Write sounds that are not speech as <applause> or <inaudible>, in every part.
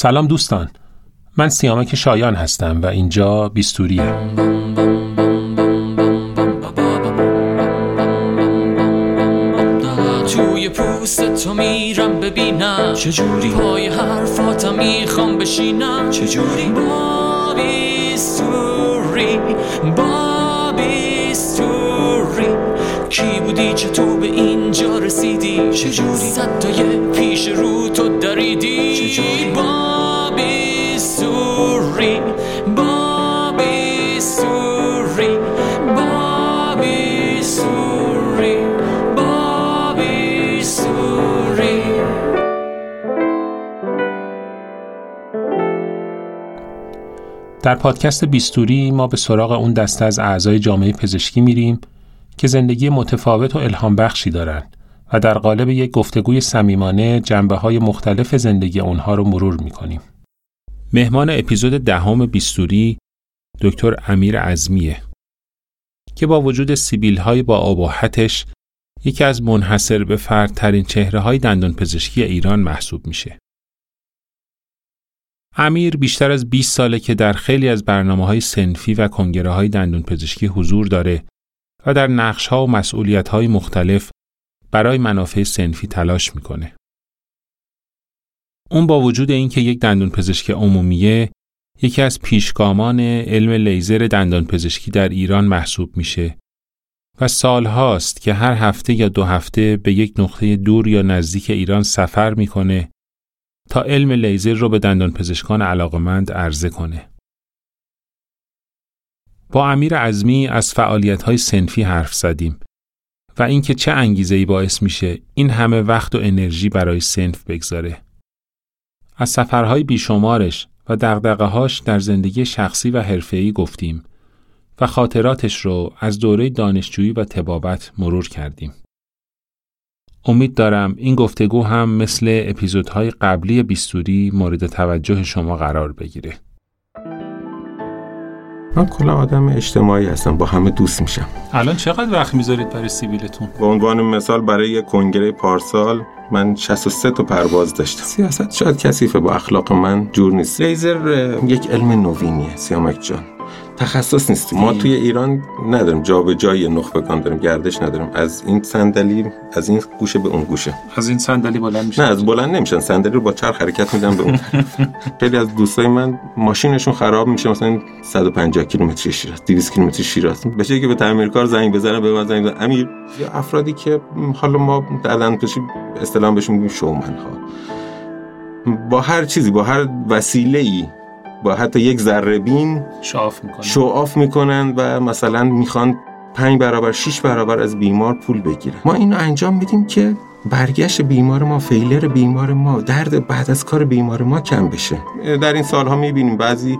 سلام دوستان. من سیامک شایان هستم و اینجا بیستوریه توی پوست تو میرم ببینم. چجوری پای حرفاتم می‌خوام بشینم. چجوری با بیستوری با بیستوری کی بودی؟ چطور به اینجا رسیدی؟ چجوری صدای پیش رو تو دریدی. چجوری در پادکست بیستوری ما به سراغ اون دسته از اعضای جامعه پزشکی میریم که زندگی متفاوت و الهام بخشی دارند و در قالب یک گفتگوی صمیمانه جنبه های مختلف زندگی اونها رو مرور می‌کنیم. مهمان اپیزود دهم بیستوری دکتر امیر عزمیه که با وجود سیبیل های با آباحتش یکی از منحصر به فردترین چهره های دندان پزشکی ایران محسوب میشه. امیر بیشتر از 20 ساله که در خیلی از برنامه های سنفی و کنگره های دندان پزشکی حضور داره و در نقش ها و مسئولیت های مختلف برای منافع سنفی تلاش می‌کنه. اون با وجود اینکه یک دندون پزشک عمومیه یکی از پیشگامان علم لیزر دندان پزشکی در ایران محسوب میشه و سال هاست که هر هفته یا دو هفته به یک نقطه دور یا نزدیک ایران سفر می‌کنه تا علم لیزر رو به دندان پزشکان علاقمند عرضه کنه. با امیر عزمی از فعالیت های سنفی حرف زدیم و اینکه چه انگیزه ای باعث میشه این همه وقت و انرژی برای سنف بگذاره. از سفرهای بیشمارش و دقدقهاش در زندگی شخصی و حرفه‌ای گفتیم و خاطراتش رو از دوره دانشجویی و تبابت مرور کردیم. امید دارم این گفتگو هم مثل اپیزودهای قبلی بیستوری مورد توجه شما قرار بگیره. من کلا آدم اجتماعی هستم با همه دوست میشم الان چقدر وقت می‌ذارید برای سیبیلتون؟ به عنوان مثال برای یک کنگره پارسال من 63 تا پرواز داشتم سیاست شاید کثیفه با اخلاق من جور نیست لیزر یک علم نوینیه سیامک جان تخصص نیستیم ما توی ایران نداریم. جا به جای نخبگان داریم گردش نداریم. از این صندلی از این گوشه به اون گوشه. از این صندلی بلند میشه نه از بلند نمیشن. صندلی رو با چرخ حرکت میدن به اون. <laughs> خیلی از دوستای من ماشینشون خراب میشه. مثلا 150 کیلومتری شیراز 200 کیلومتری شیراز به که به تعمیرکار زنگ بزنه به من زنگ بزنه. امیر یا افرادی که حالا ما در پشی اصطلاح بهشون میگیم شومن ها با هر چیزی با هر وسیله ای با حتی یک ذره بین شعاف می‌کنن. شعاف می‌کنن و مثلا می‌خوان پنج برابر شش برابر از بیمار پول بگیرن. ما اینو انجام میدیم که برگشت بیمار ما فیلر بیمار ما درد بعد از کار بیمار ما کم بشه. در این سالها می‌بینیم بعضی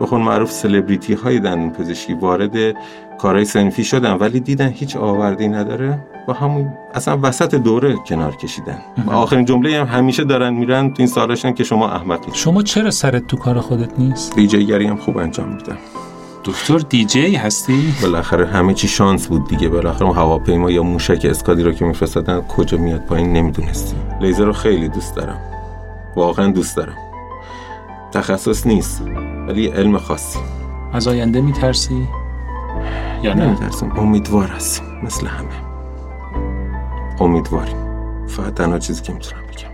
بخون معروف سلبریتی های دندون پزشکی وارد کارهای سنفی شدن ولی دیدن هیچ آوردی نداره. با همون اصلا وسط دوره کنار کشیدن. آخرین جمله هم همیشه دارن میرن تو این سالاشن که شما احمقی شما چرا سرت تو کار خودت نیست؟ دیجیگری هم خوب انجام میدم. دکتر دیجی هستی؟ بالاخره همه چی شانس بود دیگه. بالاخره اون هواپیما یا موشک اسکادی رو که میفرستادن کجا میاد پایین نمی‌دونستیم لیزر رو خیلی دوست دارم. واقعا دوست دارم. تخصص نیست ولی علم خاصی. از آینده میترسی؟ یا نه؟ نمیترسم. امیدوار هستیم. مثل همه. امیدواریم. فقط تنها چیزی که می‌تونم بگم.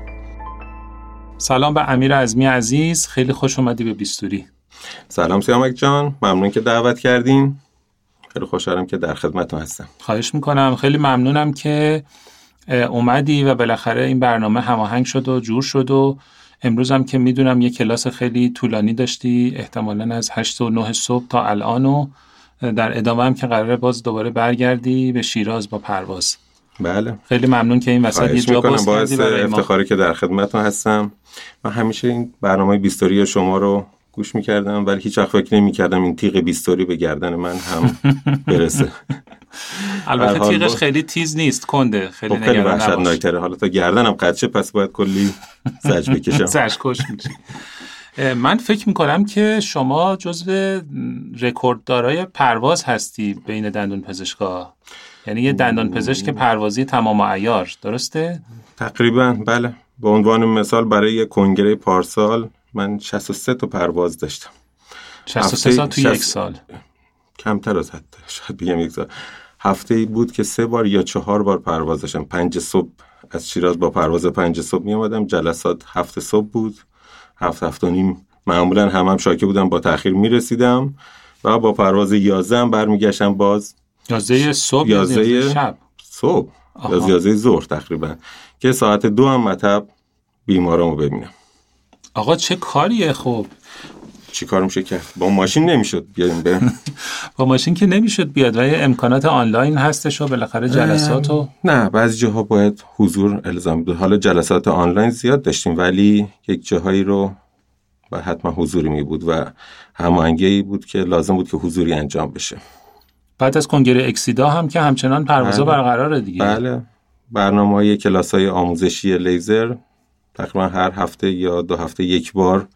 سلام به امیر ازمی عزیز. خیلی خوش اومدی به بیستوری. سلام سیامک جان. ممنون که دعوت کردین. خیلی خوشحالم که در خدمت هستم. خواهش می‌کنم. خیلی ممنونم که اومدی و بالاخره این برنامه هماهنگ شد و جور شد و امروز هم که می‌دونم یه کلاس خیلی طولانی داشتی احتمالا از 8 و 9 صبح تا الان و در ادامه هم که قراره باز دوباره برگردی به شیراز با پرواز. بله. خیلی ممنون که این وسط یه جا باز کردی برای افتخاری که در خدمتتون هستم. من همیشه این برنامه بیستوری شما رو گوش می‌کردم ولی هیچ وقت فکر نمی‌کردم این تیغ بیستوری به گردن من هم <laughs> برسه. البته تیغش خیلی تیز نیست کنده خیلی خب خیلی وحشتناکتره. حالا تا گردنم قدشه پس باید کلی <laughs> سج بکشم. سج کش من فکر می‌کنم که شما جزو رکورددارای پرواز هستی بین دندون پزشکا. یعنی یه دندان پزشک پروازی تمام عیار درسته؟ تقریبا بله. به عنوان مثال برای کنگره پارسال من 63 تا پرواز داشتم. 63 سال تو یک سال. کمتر از حتی شاید بگم یک سال. هفته ای بود که سه بار یا چهار بار پرواز داشتم. پنج صبح از شیراز با پرواز پنج صبح می اومدم جلسات هفته صبح بود. هفت هفت و نیم. معمولا هم هم شاکه بودم با تاخیر می رسیدم و با پرواز یازده هم برمیگشتم باز. یازده صبح یازده شب. صبح. یا یازده ظهر تقریبا. که ساعت دو هم مطب بیمارامو ببینم. آقا چه کاریه خب؟ چی کار میشه کرد با ماشین نمی‌شد بیایم به <laughs> با ماشین که نمی‌شد بیاد و امکانات آنلاین هستش و بالاخره جلسات و نه بعضی جاها باید حضور الزام بود حالا جلسات آنلاین زیاد داشتیم ولی یک جاهایی رو و حتما حضوری می بود و هماهنگی بود که لازم بود که حضوری انجام بشه. بعد از کنگره اکسیدا هم که همچنان پروازها بله. برقراره دیگه. بله. برنامه های کلاس های آموزشی لیزر تقریبا هر هفته یا دو هفته یک بار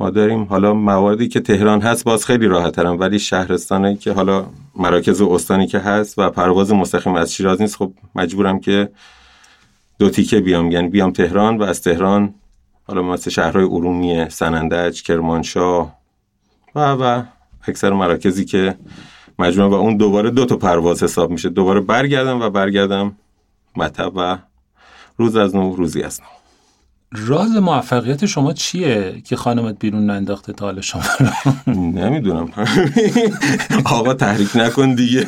ما داریم حالا مواردی که تهران هست باز خیلی راحت ولی شهرستانی که حالا مراکز و استانی که هست و پرواز مستقیم از شیراز نیست خب مجبورم که دو تیکه بیام. یعنی بیام تهران و از تهران حالا مثل شهرهای ارومیه سنندج کرمانشاه و و اکثر مراکزی که مجموعه و اون دوباره دو تا پرواز حساب میشه. دوباره برگردم و برگردم مطب و روز از نو روزی از نو. راز موفقیت شما چیه که خانمت بیرون ننداخته تا حال شما نمی‌دونم. <laughs> آقا تحریک نکن دیگه.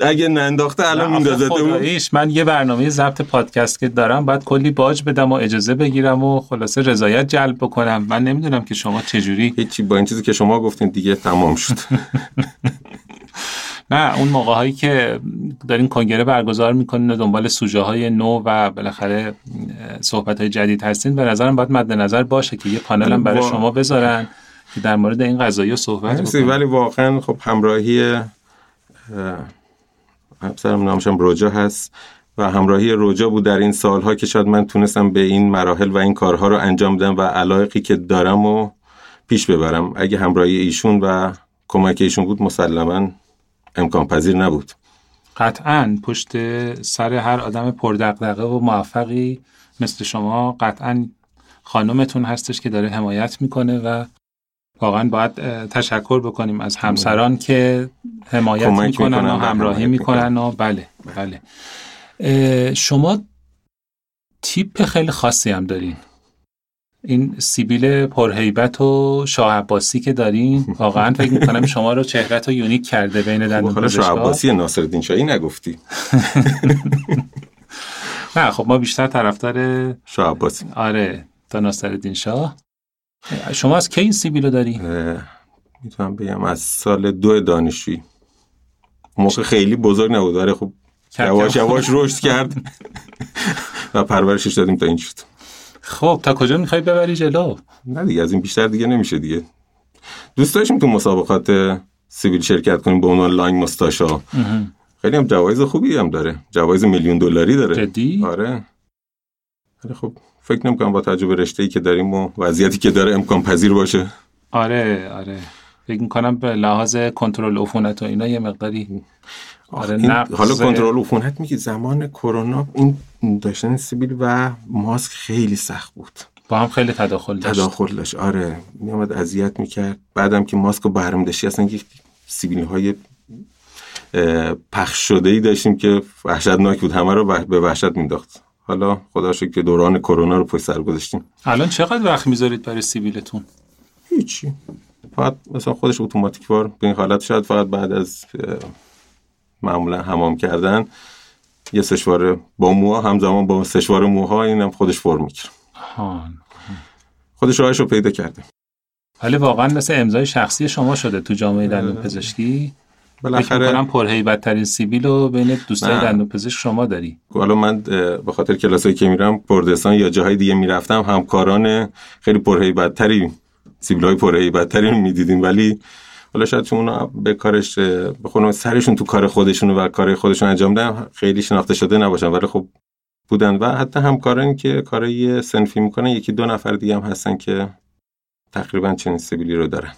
اگه ننداخته الان میندازته من یه برنامه ضبط پادکست که دارم باید کلی باج بدم و اجازه بگیرم و خلاصه رضایت جلب بکنم. من نمی‌دونم که شما چجوری هیچی با این چیزی که شما گفتین دیگه تمام شد. <laughs> نه اون موقع هایی که دارین کنگره برگزار می‌کنین و دنبال سوژه های نو و بالاخره صحبت های جدید هستین به نظرم باید مد نظر باشه که یه پانل هم برای شما بذارن که در مورد این قضایی صحبت بکنن. ولی واقعا خب همراهی همسرم نامشم روجا هست و همراهی روجا بود در این سالها که شاید من تونستم به این مراحل و این کارها رو انجام بدم و علایقی که دارم و پیش ببرم. اگه همراهی ایشون و کمک ایشون بود مسلما امکان پذیر نبود. قطعا پشت سر هر آدم پردقدقه و موفقی مثل شما قطعا خانمتون هستش که داره حمایت می‌کنه و واقعا باید تشکر بکنیم از همسران که حمایت می‌کنن و همراهی می‌کنن. و بله بله. شما تیپ خیلی خاصی هم دارین. این سیبیل پرهیبت و شاه عباسی که دارین واقعا فکر می‌کنم شما رو چهرت رو یونیک کرده بین دندون خب، شاه عباسی ناصر شاهی نگفتی. <laughs> نه خب ما بیشتر طرفدار شاه عباسی. آره تا ناصرالدین شاه. شما از کی این سیبیل رو داری؟ می‌تونم بگم از سال دو دانشجویی. موقع خیلی بزرگ نبود آره خب یواش یواش رشد کرد. <laughs> و پرورشش دادیم تا این شد. خب تا کجا می‌خوای ببری جلو؟ نه دیگه از این بیشتر دیگه نمیشه دیگه. دوست داشتیم تو مسابقات سیبیل شرکت کنیم به عنوان line mustache ها. خیلی هم جوایز خوبی هم داره. جوایز میلیون دلاری داره. جدی؟ آره. خیلی خب فکر نمی‌کنم با تجربه رشته ای که داریم و وضعیتی که داره امکان پذیر باشه. آره آره. فکر می‌کنم به لحاظ کنترل عفونت و اینا یه مقداری حالا کنترل عفونت میگی زمان کرونا این داشتن سیبیل و ماسک خیلی سخت بود. با هم خیلی تداخل داشت. تداخل داشت. آره میامد اذیت می‌کرد. بعدم که ماسک رو برمی داشتی اصلا یک سیبیلی های پخش شده ای داشتیم که وحشتناک بود. همه رو به وحشت مینداخت حالا خدا شکر که دوران کرونا رو پشت سر گذاشتیم. الان چقدر وقت می‌ذارید برای سیبیلتون؟ هیچی. فقط مثلا خودش اتوماتیک وار به این حالت شاید فقط بعد از معمولا حمام کردن یه سشوار با موها همزمان با سشوار موها اینم خودش فرم می‌گیره خودش راهش رو پیدا کرده. ولی واقعا مثل امضای شخصی شما شده تو جامعه دندون پزشکی؟ بالاخره کنم پرهیبت ترین سیبیل رو بین دوستای دندون پزشک شما داری. حالا من به خاطر کلاسایی که میرم پردستان یا جاهای دیگه می‌رفتم همکاران خیلی پرهیبت تری سیبیل های پرهیبت تری می‌دیدیم. ولی حالا شاید چون اونا به کارش بخونم سرشون تو کار خودشون و کار خودشون انجام دادن خیلی شناخته شده نباشن. ولی خب بودن و حتی همکارانی که کارای سنفی می‌کنن یکی دو نفر دیگه هم هستن که تقریبا چنین سیبیلی رو دارن.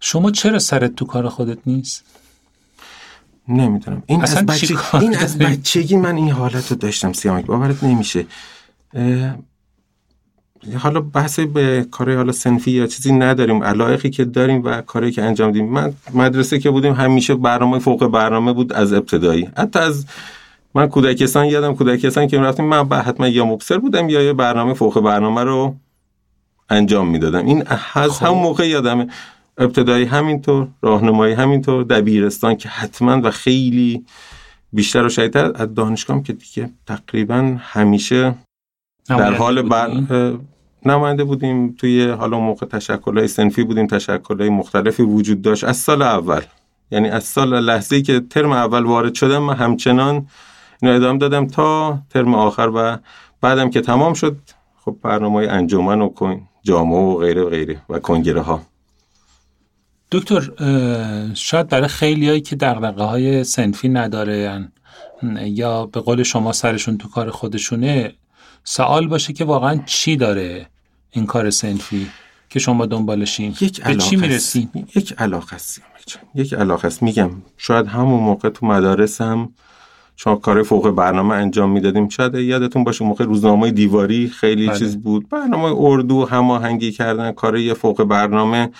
شما چرا سرت تو کار خودت نیست؟ نمی‌دونم. این از بچگی این از بچگی من این حالت رو داشتم سیامک. باورت نمیشه. حالا بحث به کار حالا سنفی یا چیزی نداریم. علایقی که داریم و کاری که انجام دیم. من مدرسه که بودیم همیشه برنامه فوق برنامه بود از ابتدایی. حتی از من کودکستان یادم کودکستان که رفتیم من حتما یا مبصر بودم یا یه برنامه فوق برنامه رو انجام می‌دادم. این از خب. همون موقع یادمه ابتدایی همینطور راهنمایی همینطور دبیرستان که حتما و خیلی بیشتر و شدیدتر از دانشگاه که دیگه تقریبا همیشه در حال بر... نماینده بودیم توی حالا موقع تشکلهای سنفی بودیم تشکلهای مختلفی وجود داشت. از سال اول یعنی از سال لحظه که ترم اول وارد شدم من همچنان اینو ادامه دادم تا ترم آخر و بعدم که تمام شد خب برنامه انجمن و جامعه و غیره و غیره و کنگره ها دکتر شاید برای خیلی که دقدقه های سنفی نداره یا به قول شما سرشون تو کار خودشونه سوال باشه که واقعا چی داره این کار سنفی که شما دنبالشین یک به چی می‌رسین یک علاقه است یک علاقه است. میگم شاید همون موقع تو مدارس هم شما کار فوق برنامه انجام می‌دادیم. شاید یادتون باشه موقع روزنامه دیواری خیلی بله. چیز بود. برنامه اردو هماهنگی کردن کار یه فوق برنامه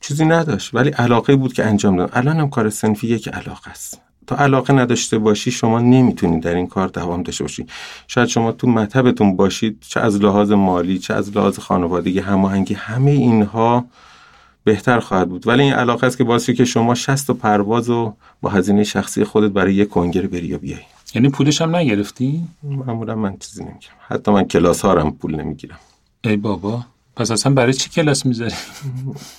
چیزی نداشت. ولی علاقه بود که انجام دادم الان هم کار سنفی یک علاقه است. تا علاقه نداشته باشی شما نمی‌تونید در این کار دوام داشته باشی. شاید شما تو مطبتون باشید چه از لحاظ مالی چه از لحاظ خانوادگی هماهنگی همه اینها بهتر خواهد بود. ولی این علاقه است که باعث که شما شست و پرواز و با هزینه شخصی خودت برای یک کنگره بری یا بیای. یعنی پولش هم نگرفتی؟ معمولا من چیزی نمی‌گیرم حتی من کلاس ها هم پول نمی‌گیرم. ای بابا. پس اصلا برای چی کلاس می‌ذاری؟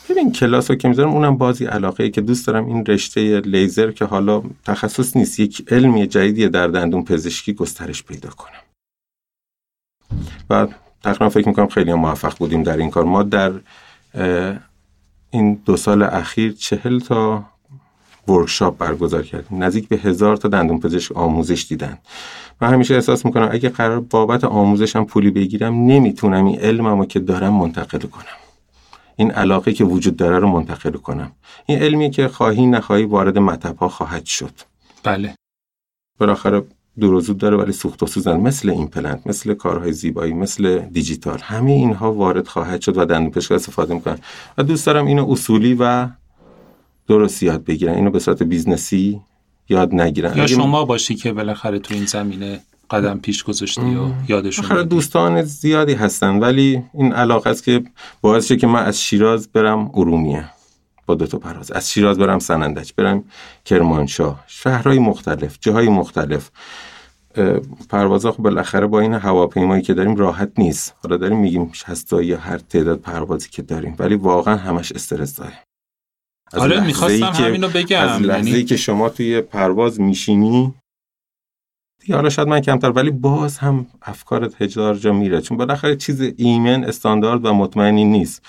ببین کلاس رو که می‌ذارم اونم بازی علاقه ای که دوست دارم. این رشته لیزر که حالا تخصص نیست یک علمی جدیدی در دندون پزشکی گسترش پیدا کنم. و تقریبا فکر می‌کنم خیلی موفق بودیم در این کار. ما در این دو سال اخیر چهل تا ورکشاپ برگزار کردیم. نزدیک به هزار تا دندون پزشک آموزش دیدن. من همیشه احساس می‌کنم اگه قرار بابت آموزشم پولی بگیرم نمی‌تونم این علممو که دارم منتقل کنم. این علاقه که وجود داره رو منتقل کنم. این علمی که خواهی نخواهی وارد مطب ها خواهد شد. بله. بالاخره دیر و زود داره ولی سوخت و سوز نه. مثل ایمپلنت مثل کارهای زیبایی مثل دیجیتال. همه اینها وارد خواهد شد و دندون پزشک استفاده می‌کنن. و دوست دارم اینو اصولی و درست یاد بگیرن. اینو به صورت business ی یاد نگیرن. یا شما باشی که بالاخره تو این زمینه قدم پیش گذاشتی و یادشون آخر دوستان زیادی هستن ولی این علاقه است که باعث که من از شیراز برم ارومیه. با دو تا پرواز. از شیراز برم سنندج برم کرمانشاه. شهرهای مختلف جاهای مختلف. پروازها خب بالاخره با این هواپیمایی که داریم راحت نیست. حالا داریم میگیم 60 یا هر تعداد پروازی که داریم ولی واقعا همش استرس داره. آره می‌خواستم همینو بگم. از لحظه یعنی... که شما توی پرواز میشینی دیگه حالا شاید من کمتر ولی باز هم افکارت هزار جا میره. چون بالاخره چیز ایمن استاندارد و مطمئنی نیست.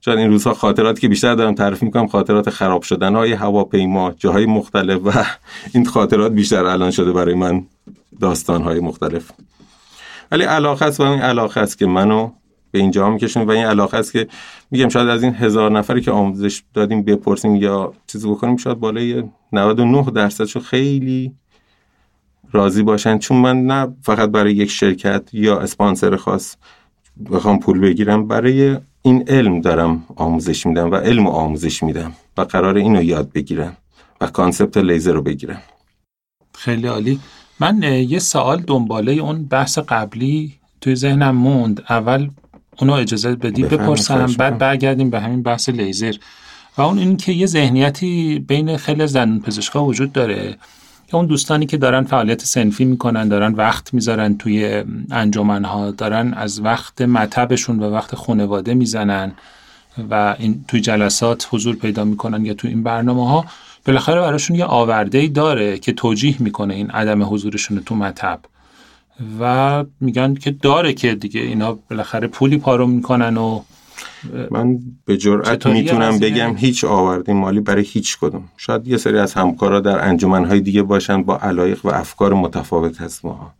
شاید این روزها خاطراتی که بیشتر دارم تعریف می‌کنم خاطرات خراب شدن های هواپیما جاهای مختلف و این خاطرات بیشتر الان شده برای من داستان های مختلف. ولی علاقه است و این علاقه است که منو به اینجا میکشون و این علاقه است که میگم شاید از این هزار نفری که آموزش دادیم بپرسیم یا چیزی بکنیم شاید بالای 99 درصدشون خیلی راضی باشن. چون من نه فقط برای یک شرکت یا اسپانسر خاص بخوام پول بگیرم برای این علم دارم آموزش میدم و علم آموزش میدم و قرار اینو یاد بگیرم و concept لیزر رو بگیرم. خیلی عالی. من یه سوال دنباله اون بحث قبلی توی ذهنم موند. اول اونو اجازه بدی بپرسم بعد برگردیم به همین بحث لیزر. و اون این که یه ذهنیتی بین خیلی از دندون‌پزشکا وجود داره. که اون دوستانی که دارن فعالیت صنفی می‌کنن دارن وقت می‌ذارن توی انجمنها دارن از وقت مطبشون و وقت خانواده می‌زنن و این توی جلسات حضور پیدا می‌کنن یا توی این برنامه ها بالاخره براشون یه آورده ای داره که توجیه می‌کنه این عدم حضورشون تو مطب. و میگن که داره که دیگه اینا بالاخره پولی پارو می‌کنن و من به جرأت می‌تونم بگم هیچ آوردی مالی برای هیچ کدوم. شاید یه سری از همکارا در انجمنهای دیگه باشن با علایق و افکار متفاوت هست ما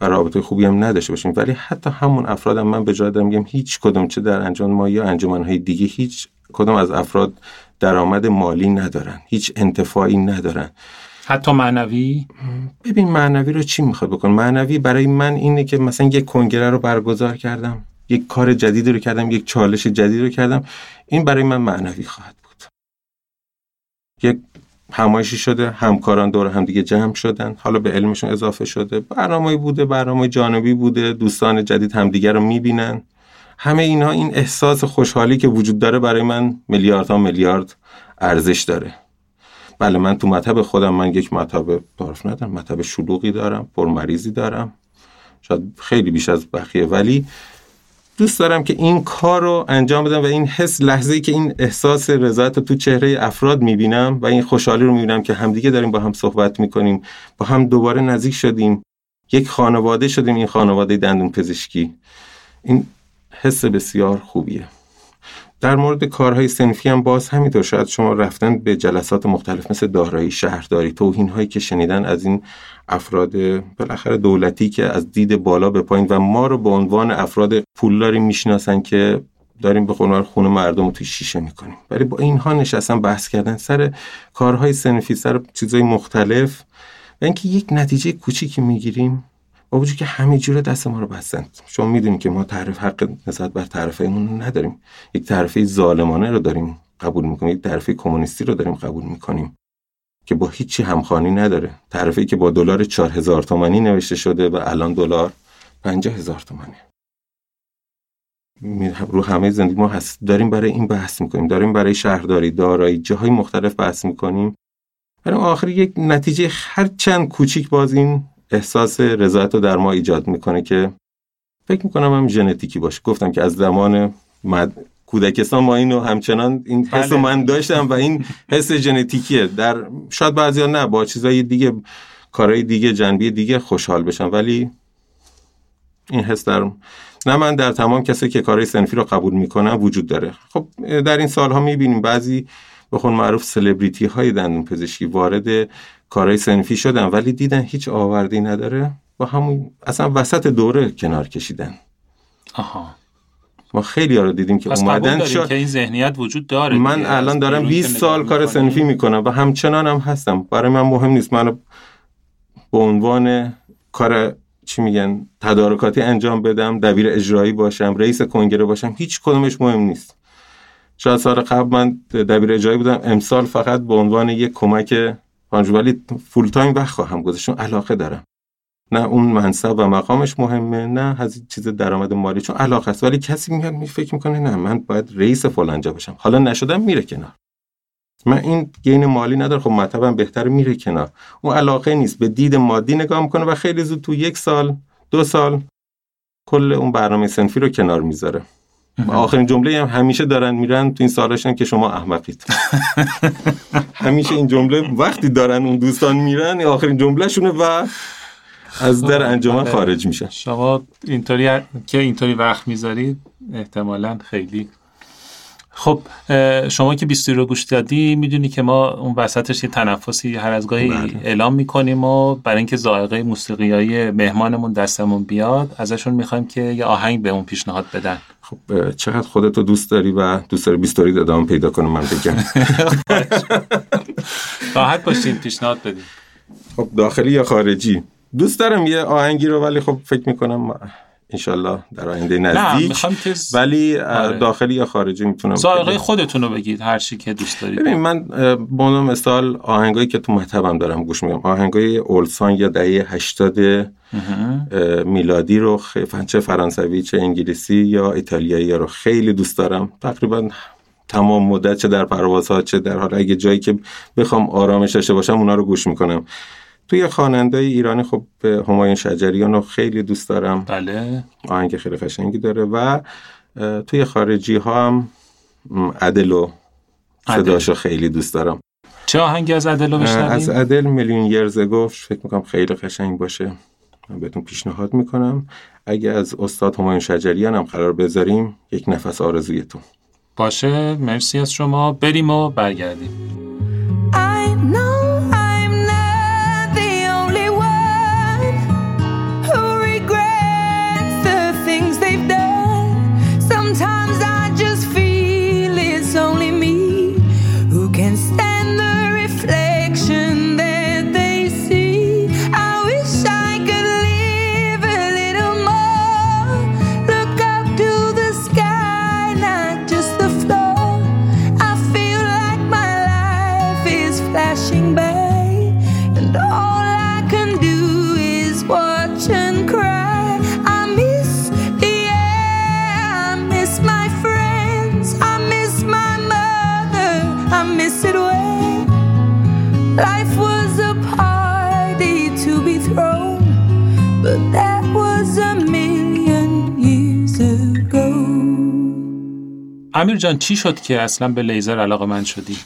و رابطه خوبی هم نداشته باشیم. ولی حتی همون افرادم من به جرأت میگم هیچ کدوم چه در انجمن ما یا انجمنهای دیگه هیچ کدوم از افراد درآمد مالی ندارن. هیچ انتفاعی ندارن. حتی معنوی؟ ببین معنوی رو چی می‌خواد بکن؟ معنوی برای من اینه که مثلا یک کنگره رو برگزار کردم یک کار جدیدی رو کردم یک چالش جدید رو کردم. این برای من معنوی خواهد بود. یک همایشی شده همکاران دور همدیگه جمع شدن حالا به علمشون اضافه شده. برنامه بوده برنامه جانبی بوده دوستان جدید همدیگه رو می‌بینن. همه اینها این احساس خوشحالی که وجود داره برای من میلیاردها میلیارد ارزش داره. بله من تو مطب خودم من یک مطب تعارف ندارم مطب شلوغی دارم پرمریضی دارم. شاید خیلی بیش از بقیه. ولی دوست دارم که این کار رو انجام بدم و این حس لحظه ای که این احساس رضایت رو تو چهره افراد می‌بینم و این خوشحالی رو می‌بینم که همدیگه داریم با هم صحبت می‌کنیم با هم دوباره نزدیک شدیم یک خانواده شدیم این خانواده دندون پزشکی. این حس بسیار خوبیه. در مورد کارهای سنفی هم باز همینطور شاید شما رفتن به جلسات مختلف مثل دارایی شهرداری توهین هایی که شنیدن از این افراد بالاخره دولتی که از دید بالا به پایین و ما رو به عنوان افراد پولداری می‌شناسن که داریم به قول خون مردم رو توی شیشه می‌کنیم. ولی با اینها نشستن بحث کردن سر کارهای سنفی سر چیزهای مختلف و اینکه یک نتیجه کوچیکی می‌گیریم با وجود که همه جوره دست ما رو بستند شما می‌دونید که ما تعریف حق نسبت بر طرفیمون نداریم. یک طرفی ظالمانه رو داریم قبول می‌کنیم. یک طرفی کمونیستی رو داریم قبول می‌کنیم که با هیچی همخوانی نداره. طرفی که با دلار 4000 تومانی نوشته شده و الان دلار 50000 تومانی رو همه زندگی ما هست. داریم برای این بحث می‌کنیم. داریم برای شهرداری دارایی جاهای مختلف بحث می‌کنیم. برای آخر یک نتیجه هر چند کوچیک باز این احساس رضایت رو در ما ایجاد می‌کنه که فکر می‌کنم هم ژنتیکی باشه. گفتم که از زمان مد... کودکستان ما اینو همچنان این حس بله. من داشتم و این حس ژنتیکیه. در شاید بعضیا نه با چیزای دیگه کارهای دیگه جنبی دیگه خوشحال بشن ولی این حس در نه من در تمام کسی که کارهای سنفی رو قبول می‌کنم وجود داره. خب در این سالها می‌بینیم بعضی به خود معروف سلبریتی های دندون پزشکی وارد کارهای سنفی شدن ولی دیدن هیچ آوردی نداره. با همون اصلا وسط دوره کنار کشیدن. آها. ما خیلی ها رو دیدیم که اومدن شد که این ذهنیت وجود داره من الان دارم 20 سال کار سنفی می‌کنم و همچنان هم هستم. برای من مهم نیست. من به عنوان کار چی میگن تدارکاتی انجام بدم دبیر اجرایی باشم رئیس کنگره باشم هیچ کدومش مهم نیست. شاید سال قبل من دبیر اجرایی بودم. امسال فقط به عنوان یک کمک ولی full time وقت خواهم گذاشت علاقه دارم. نه اون منصب و مقامش مهمه نه از چیز درآمد مالی چون علاقه است. ولی کسی میاد می فکر می‌کنه نه من باید رئیس فلانجا باشم. حالا نشدم میره کنار. من این gain مالی نداره خب مطبم بهتر میره کنار. اون علاقه نیست. به دید مادی نگاه می‌کنه و خیلی زود تو یک سال دو سال کل اون برنامه سنفی رو کنار می‌ذاره. آخرین جمله هم همیشه دارن میرن تو این سالاشن که شما احمقید <laughs> همیشه این جمله وقتی دارن اون دوستان میرن آخرین جملهشونه و از در انجمن. خارج میشن شما اینطوری که اینطوری وقت می‌ذارید احتمالا خیلی خب شما که بیستی رو گوش دادی می‌دونی که ما اون وسطش یه تنفسی هر از گاهی بله. اعلام می‌کنیم و برای اینکه ذائقه موسیقیایی مهمانمون دستمون بیاد ازشون می‌خوایم که یه آهنگ به اون پیشنهاد بدن. خب چقدر خودتو دوست داری و دوست داری بیستوری ادامه پیدا کنم من بگم. <laughs> راحت باشین پیشنهاد بدیم خب داخلی یا خارجی؟ دوست دارم یه آهنگی رو ولی خب فکر می‌کنم انشالله در آینده نزدیک. ولی آره. داخلی یا خارجی می‌تونم سائقه خودتون رو بگید هر چی که دوست دارید. ببین من با مثال آهنگایی که تو مطبم دارم گوش میگم آهنگای اولسان یا دهه 80 میلادی رو چه فرانسوی چه انگلیسی یا ایتالیایی رو خیلی دوست دارم. تقریبا تمام مدت چه در پروازها چه در حال. اگه جایی که بخوام آرامش داشته باشم اونا رو گوش می‌کنم. توی خواننده ایرانی خب همایون شجریان رو خیلی دوست دارم. بله. آهنگ خیلی قشنگی داره و توی خارجی ها هم عدل و صداشو خیلی دوست دارم. چه آهنگی از عدل رو از عدل میلیون یرز گفت فکر می‌کنم خیلی قشنگ باشه. من بهتون پیشنهاد می‌کنم. اگه از استاد همایون شجریان هم قرار بذاریم یک نفس آرزویتون. باشه. مرسی از شما. بریم و برگردیم. Can stand جان چی شد که اصلا به لیزر علاقه من شدی؟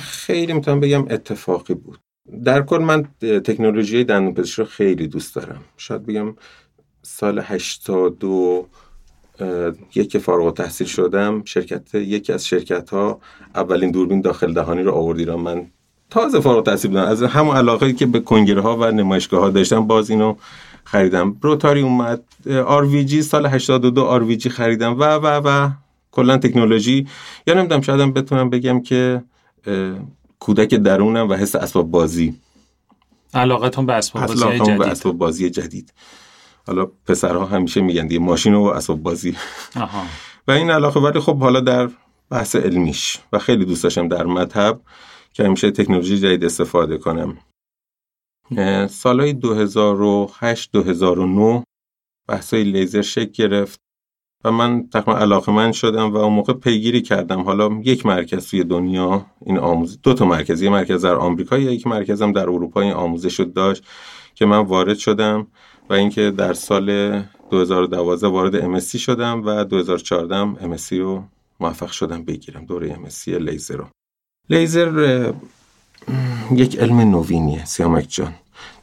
خیلی می‌تونم بگم اتفاقی بود. در کل من تکنولوژی دندون پزشکی رو خیلی دوست دارم. شاید بگم سال 82 یک فارغ تحصیل شدم. شرکت یکی از شرکت ها اولین دوربین داخل دهانی رو آورد ایران من تازه فارغ تحصیل بودم. از همون علاقه که به کنگره ها و نمایشگاه ها داشتم باز اینو خریدم. روتاری اومد. جی سال 82 جی خریدم. و و و کلا تکنولوژی. یا نمی‌دونم شاید بتونم بگم که کودک درونم و حس اسباب بازی. علاقتون به اسباب بازی جدید به اسباب بازی جدید. حالا پسرها همیشه میگن دیگه ماشین و اسباب بازی. آها. <laughs> و این علاقه ولی خب حالا در بحث علمیش. و خیلی دوست داشتم در مذهب که همیشه تکنولوژی جدید استفاده کنم. سالهای 2008 2009 بحثای لیزر شکل گرفت. و من تقریبا علاقه من شدم و اون موقع پیگیری کردم. حالا یک مرکز توی دنیا این آموزش دو تا مرکز. یه مرکز در آمریکا یا یک مرکزم در اروپا. این آموزش رو داشت که من وارد شدم و اینکه در سال 2012 وارد MSc شدم و 2014 MSc رو موفق شدم بگیرم. دوره MSc لیزر رو. لیزر یک علم نوینیه سیامک جان.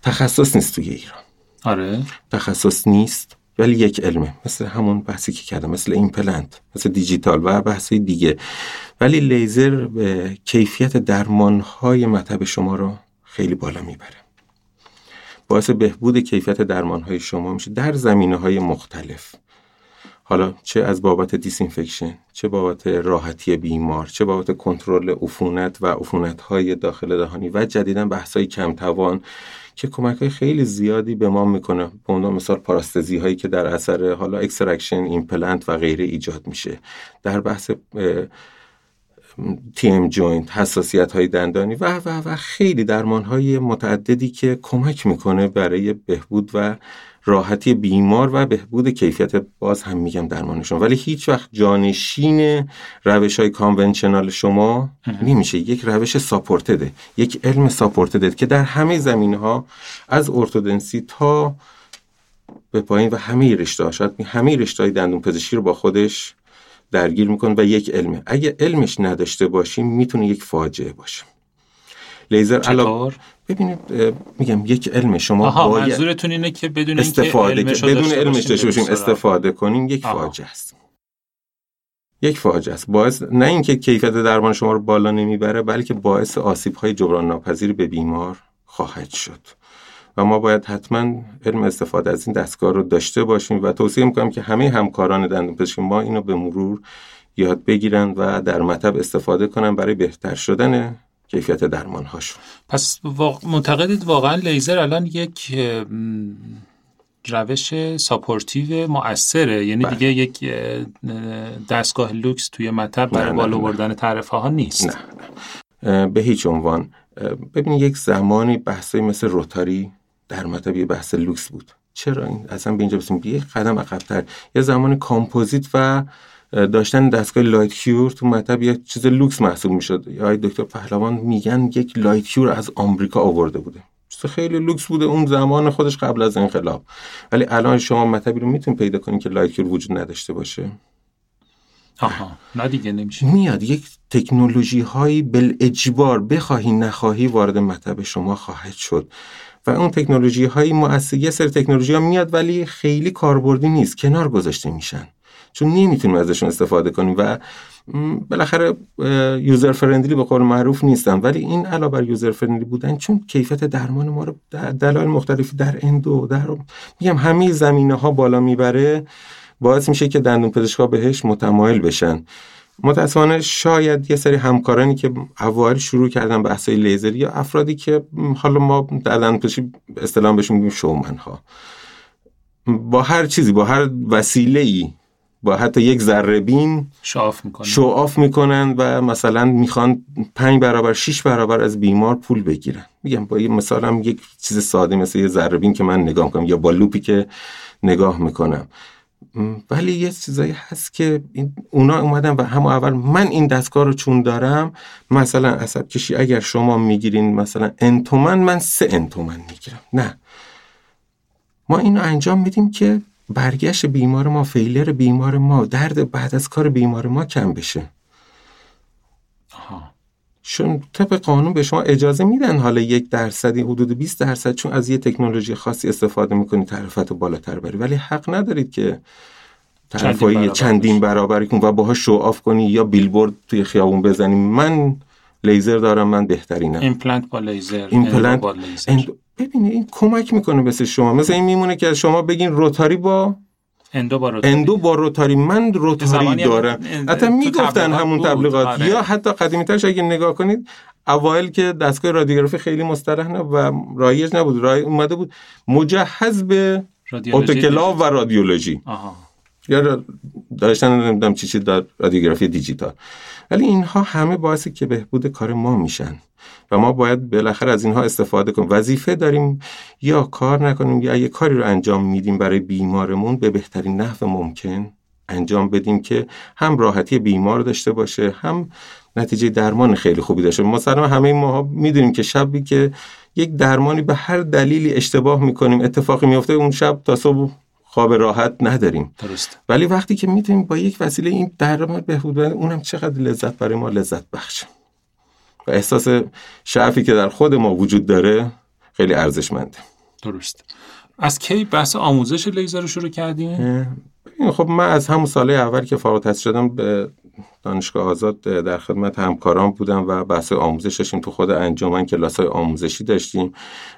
تخصص نیست توی ایران. آره. تخصص نیست. ولی یک علمه مثل همون بحثی که کردم مثل ایمپلنت مثل دیجیتال و بحثی دیگه. ولی لیزر به کیفیت درمان های مطب شما رو خیلی بالا می‌بره. باعث بهبود کیفیت درمان های شما میشه در زمینه های مختلف. حالا چه از بابت disinfection چه بابت راحتی بیمار چه بابت کنترل عفونت و عفونت های داخل دهانی و جدیدا بحث های کم توان که کمک های خیلی زیادی به ما می‌کنه. به عنوان مثال paresthesia هایی که در اثر حالا extraction ایمپلنت و غیره ایجاد میشه. در بحث TM joint حساسیت های دندانی و و و خیلی درمان های متعددی که کمک می‌کنه برای بهبود و راحتی بیمار و بهبود کیفیت باز هم میگم درمانشون ولی هیچ وقت جانشین روش های conventional شما نمیشه. یک روش ساپورتده یک علم ساپورتده که در همه زمینه ها از ارتودنسی تا به پایین و همه رشته ها شاید همه رشته های دندون پزشکی رو با خودش درگیر می‌کنه و یک علمه. اگه علمش نداشته باشیم می‌تونه یک فاجعه باشه. لیزر. علاوه ببینید میگم یک علم شما آها باید منظورتون اینه که بدون استفاده که بدون علمش داشته باشیم استفاده کنیم یک فاجعه است. یک فاجعه است. باعث نه اینکه کیفیت درمان شما رو بالا نمی‌بره بلکه باعث آسیب های جبران ناپذیر به بیمار خواهد شد. و ما باید حتما علم استفاده از این دستگاه رو داشته باشیم و توصیه می‌کنم که همه همکاران دندون پزشکی ما اینو به مرور یاد بگیرن و در مطب استفاده کنن برای بهتر شدن کیفیت درمان هاشون پس معتقدید واقعا لیزر الان یک روش supportive مؤثره. یعنی بله. دیگه یک دستگاه لوکس توی مطب برای بالا بردن تعرفه ها نیست. نه, نه. به هیچ عنوان. ببین یک زمانی بحثی مثل روتاری در مطب یه بحث لوکس بود. چرا این؟ اصلا به اینجا برسیم یه قدم عقبتر. یه زمان کامپوزیت و داشتن دستگاه light cure تو مطب یه چیز لوکس محسوب می‌شد. یا دکتر پهلوان میگن یک light cure از آمریکا آورده بوده. چیز خیلی لوکس بوده اون زمان خودش قبل از انقلاب. ولی الان شما مطبی رو می‌تونید پیدا کنید که light cure وجود نداشته باشه؟ آها. نه دیگه نمیشه. میاد. یک تکنولوژی هایی بالاجبار بخواهی نخواهی وارد مطب شما خواهد شد. و اون تکنولوژی هایی مؤثر یه سری تکنولوژی ها میاد ولی خیلی کاربردی نیست. کنار گذاشته میشن. چون نمی‌تونیم ازشون استفاده کنیم و بالاخره user friendly به قول معروف نیستن. ولی این علاوه بر user friendly بودن چون کیفیت درمان ما رو دلایل مختلفی در endo در میگم همه زمینه ها بالا می‌بره باعث میشه که دندون پزشکا بهش متمایل بشن. متاسفانه شاید یه سری همکارانی که اوایل شروع کردن بحثای لیزر یا افرادی که حالا ما در دندون اصطلاح بهشون میگیم شومن ها با هر چیزی با هر وسیله ای با حتی یک ذره بین شعاف می‌کنن. شعاف می‌کنن و مثلا می‌خوان پنج برابر شیش برابر از بیمار پول بگیرن. میگم با یه مثالم یک چیز ساده مثل یه ذره بین که من نگاه می‌کنم یا با لوپی که نگاه می‌کنم. ولی یه چیزایی هست که اونا اومدن و همون اول من این دستگاه رو چون دارم مثلا عصب کشی اگر شما می‌گیرین مثلا انتومن من سه انتومن می‌گیرم. نه. ما اینو انجام میدیم که برگشت بیمار ما failure بیمار ما درد بعد از کار بیمار ما کم بشه. چون طبق قانون به شما اجازه میدن حالا یک درصدی حدود 20 درصد چون از یه تکنولوژی خاصی استفاده می‌کنید تعرفت بالاتر بری. ولی حق ندارید که طرفایی چندین برابری کن و باها show off کنی یا بیلبورد توی خیابون بزنی. من لیزر دارم من بهترینم. ایمپلنت با لیزر ایمپلنت با لیزر. ببینید این کمک می‌کنه مثل شما. مثل این میمونه که شما بگین روتاری با endo با روتاری, endo با روتاری. من روتاری دارم. حتی می‌گفتن همون تبلیغات. آره. یا حتی قدیمی ترش اگه نگاه کنید اوایل که دستگاه رادیوگرافی خیلی مصطلح و رایج نبود رای اومده بود مجهز به اتوکلاو و رادیولوژی. آها. یا داشتن نمی‌دونم چی چی در رادیوگرافی دیجیتال. ولی اینها همه باعث که بهبود کار ما میشن و ما باید بالاخره از اینها استفاده کنیم. وظیفه داریم یا کار نکنیم یا یه کاری رو انجام میدیم برای بیمارمون به بهترین نحو ممکن انجام بدیم که هم راحتی بیمار داشته باشه هم نتیجه درمان خیلی خوبی داشته مثلا همه ما می‌دونیم که شبی که یک درمانی به هر دلیلی اشتباه می‌کنیم اتفاقی میفته اون شب تا صبح خواب راحت نداریم. درست ولی وقتی که می‌تونیم با یک وسیله این درمان بهبود بدیم اونم چقدر لذت برای ما لذت بخشه و احساس شعفی که در خود ما وجود داره خیلی ارزشمنده. درست از کی بحث آموزش لیزر رو شروع کردیم؟ خب من از همون ساله اول که فارغ التحصیل شدم به دانشگاه آزاد در خدمت همکاران بودم و بحث آموزش داشتیم تو خود انجمن کلاس های آموزشی داشتیم.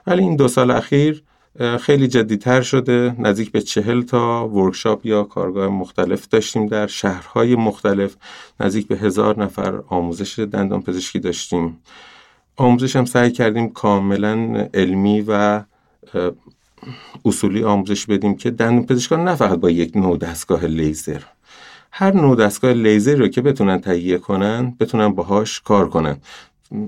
ولی این دو سال اخیر خیلی جدیتر شده. نزدیک به چهل تا ورکشاپ یا کارگاه مختلف داشتیم در شهرهای مختلف. نزدیک به هزار نفر آموزش دندان پزشکی داشتیم. آموزش هم سعی کردیم کاملا علمی و اصولی آموزش بدیم که دندان پزشکان نه فقط با یک نوع دستگاه لیزر. هر نوع دستگاه لیزر رو که بتونن تهیه کنن بتونن باهاش کار کنن.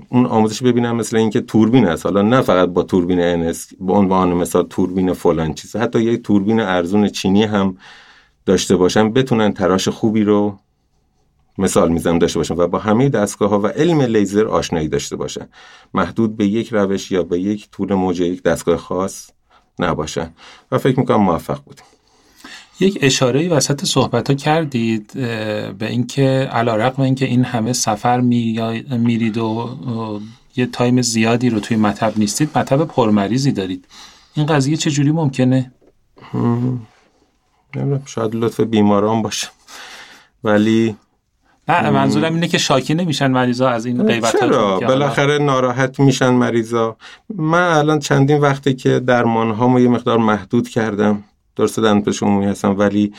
اون آموزش ببینم مثل اینکه توربین هست حالا نه فقط با توربین انس به عنوان مثال توربین فلان چیز. حتی یک توربین ارزون چینی هم داشته باشن بتونن تراش خوبی رو مثال می‌زنم داشته باشن و با همه دستگاه ها و علم لیزر آشنایی داشته باشن. محدود به یک روش یا به یک طول موج یک دستگاه خاص نباشن. و فکر می‌کنم موفق بودیم. یک اشاره وسط صحبت ها کردید به اینکه علا رقم اینکه این همه سفر میرید و یه تایم زیادی رو توی مطب نیستید مطب پرمریضی دارید. این قضیه چجوری ممکنه؟ شاید لطف بیماران باشه. ولی نه منظورم اینه که شاکی نمیشن مریضا از این غیبت چرا؟ بالاخره ناراحت میشن مریضا. من الان چندین وقته که درمان هامو یه مقدار محدود کردم. درسته دندپزشک عمومی هستم ولی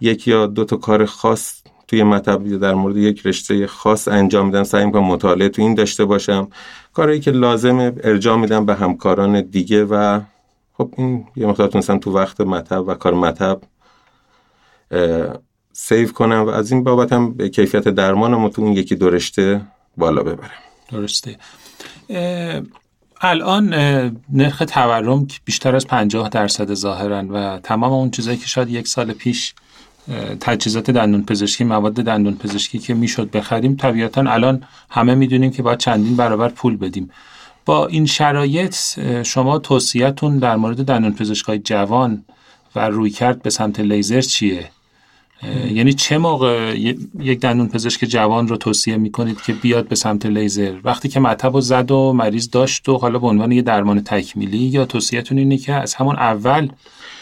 یک یا دو تا کار خاص توی مطب در مورد یک رشته خاص انجام میدم. سعی می‌کنم مطالعه تو این داشته باشم. کاری که لازمه ارجاع میدم به همکاران دیگه و خب این یه مقدار تونستم تو وقت مطب و کار مطب سیو کنم و از این بابت هم به کیفیت درمانم تو این یکی دو رشته بالا ببرم. درسته. الان نرخ تورم بیشتر از 50 درصد ظاهرن و تمام اون چیزایی که شاید یک سال پیش تجهیزات دندون پزشکی مواد دندون پزشکی که می‌شد بخریم طبیعتا الان همه می‌دونیم که باید چندین برابر پول بدیم. با این شرایط شما توصیهتون در مورد دندون پزشکای جوان و روی کرد به سمت لیزر چیه؟ یعنی چه موقع یک دندون پزشک جوان رو توصیه می‌کنید که بیاد به سمت لیزر؟ وقتی که مطب و زد و مریض داشت و حالا به عنوان یه درمان تکمیلی یا توصیهتون اینه که از همون اول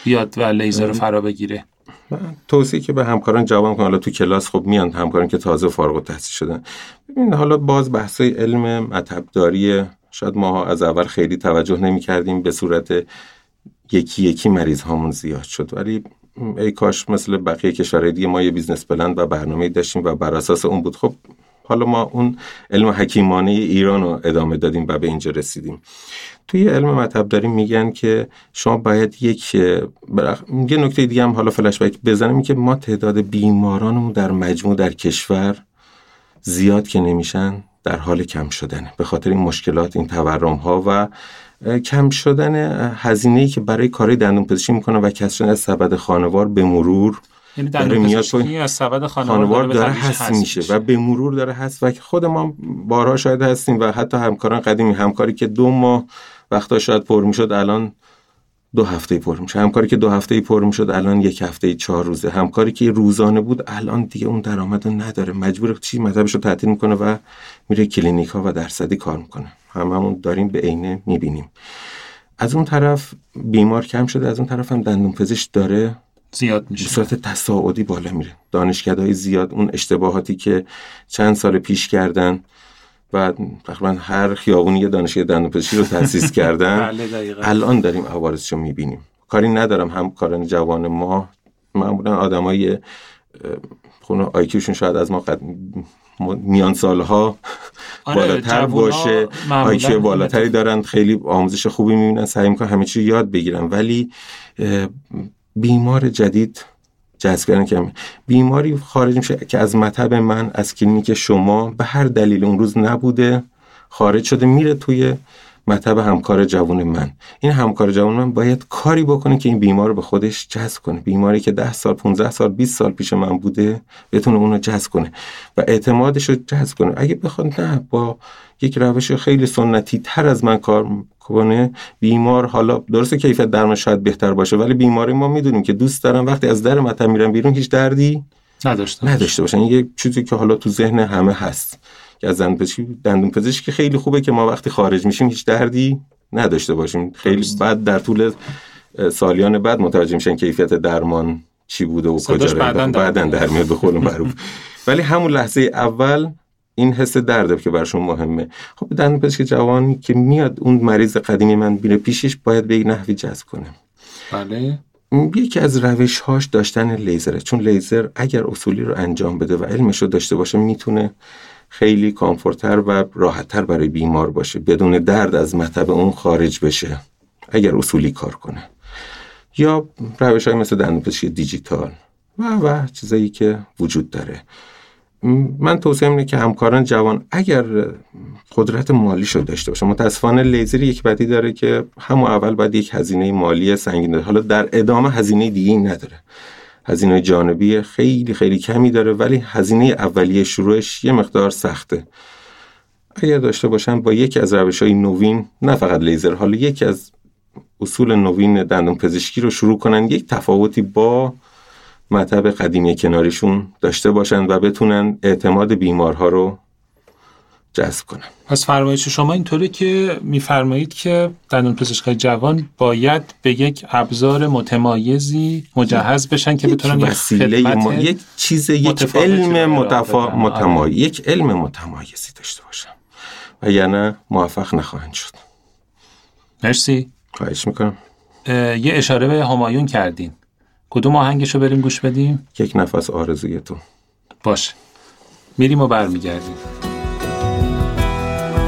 بیاد و لیزر رو فرا بگیره؟ توصیه که به همکاران جوان کنم. حالا تو کلاس خب میان همکاران که تازه فارغ التحصیل شدن. ببین حالا باز بحثای علم مطبداری شاید ما از اول خیلی توجه نمی کردیم به صورت یکی یکی مریض هامون زیاد شد. ولی ای کاش مثل بقیه کشورهای دیگه ما یه business plan و برنامه داشتیم و بر اساس اون بود. خب حالا ما اون علم حکیمانه ایران رو ادامه دادیم و به اینجا رسیدیم. توی علم مطب داریم میگن که شما باید یک یه نکته دیگه هم حالا فلش بزنم که ما تعداد بیمارانمون در مجموع در کشور زیاد که نمیشن در حال کم شدنه. به خاطر این مشکلات این تورم ها و کم شدن هزینه‌ای که برای کارهای دندون پزشکی می‌کنه و کسر از سبد خانوار به مرور یعنی دندون پزشکی از سبد خانوار, داره حس میشه و به مرور داره حس و خود ما بارها شاید هستیم و حتی همکاران قدیمی همکاری که دو ماه وقتا شاید پر می‌شد الان دو هفته پر میشه همکاری که دو هفته پر می‌شد الان یک هفته چهار روزه. همکاری که روزانه بود الان دیگه اون درآمد رو نداره. مجبور چی؟ مطبش رو تعطیل می‌کنه و میره کلینیک ها و درصدی کار می‌کنه. هممون داریم به عینه می‌بینیم. از اون طرف بیمار کم شده از اون طرف هم دندون پزشک داره. زیاد میشه. به صورت تصاعدی بالا میره. دانشکدهای زیاد اون اشتباهاتی که چند سال پیش کردن و تقریبا هر خیابونی یه دانشگاه دندونپزشکی رو تأسیس <laughs> کردن. بله الان داریم عوارضش رو می‌بینیم. کاری ندارم همکاران جوان ما معمولا آدمای خونه IQ شون شاید از ما قد... میان سالها آره، بالاتر باشه. IQ بالاتری دارن خیلی آموزش خوبی می‌بینن سعی می‌کنن همه چی رو یاد بگیرن ولی بیمار جدید جذب کردن که بیماری خارج میشه که از مطب من از کلینیک شما به هر دلیل اون روز نبوده خارج شده میره توی مطب همکار جوان من. این همکار جوان من باید کاری بکنه که این بیمار رو به خودش جذب کنه. بیماری که 10 سال 15 سال 20 سال پیش من بوده بتونه اونو جذب کنه و اعتمادش رو جذب کنه. اگه بخواد نه با یک روش خیلی سنتی تر از من کار کنه. بیمار حالا درسته کیفیت درمان شاید بهتر باشه ولی بیماری ما می‌دونیم که دوست دارن وقتی از در مطب میرن بیرون هیچ دردی نداشته نداشته باشن این یک چیزی که حالا تو ذهن همه هست که از دندون پزشکی خیلی خوبه که ما وقتی خارج میشیم هیچ دردی نداشته باشیم. خیلی. بعد در طول سالیان بعد متوجه میشن کیفیت درمان چی بوده و کجا بعدن. در میاد به قول معروف. <laughs> ولی همون لحظه اول این حس درده که برشون مهمه. خب دندون پزشک جوانی که میاد اون مریض قدیمی من میره پیشش باید به یک نحوی جذب کنه. بله. یکی از روش هاش داشتن لیزره. چون لیزر اگر اصولی رو انجام بده و علمش رو داشته باشه می‌تونه خیلی کامفورتر و راحتتر برای بیمار باشه. بدون درد از مطب اون خارج بشه اگر اصولی کار کنه. یا روش های مثل دندونپزشکی دیجیتال و و چیزایی که وجود داره. من توصیه اینه که همکاران جوان اگر قدرت مالی شد داشته باشه متاسفانه لیزر یک بدی داره که همون اول باید یک هزینه مالی سنگین داره. حالا در ادامه هزینه دیگه نداره. هزینه جانبی خیلی خیلی کمی داره ولی هزینه اولیه شروعش یه مقدار سخته. اگر داشته باشن با یکی از روش های نوین نه فقط لیزر حالا یکی از اصول نوین دندون پزشکی رو شروع کنن یک تفاوتی با مطب قدیمی کناریشون داشته باشن و بتونن اعتماد بیمارها رو جذب کنن. پس فرمایش شما اینطوره که میفرمایید که دندون پزشکای جوان باید به یک ابزار متمایزی مجهز بشن که بتونن یک وسیله ما یک چیز یک علم متفا... بدن. متمایز یک علم متمایزی داشته باشن. و یعنی موفق نخواهند شد. مرسی. خواهش می‌کنم. یه اشاره به همایون کردین. کدوم آهنگش رو بریم گوش بدیم؟ یک نفس آرزوی تو. باشه. میریم و برمیگردیم.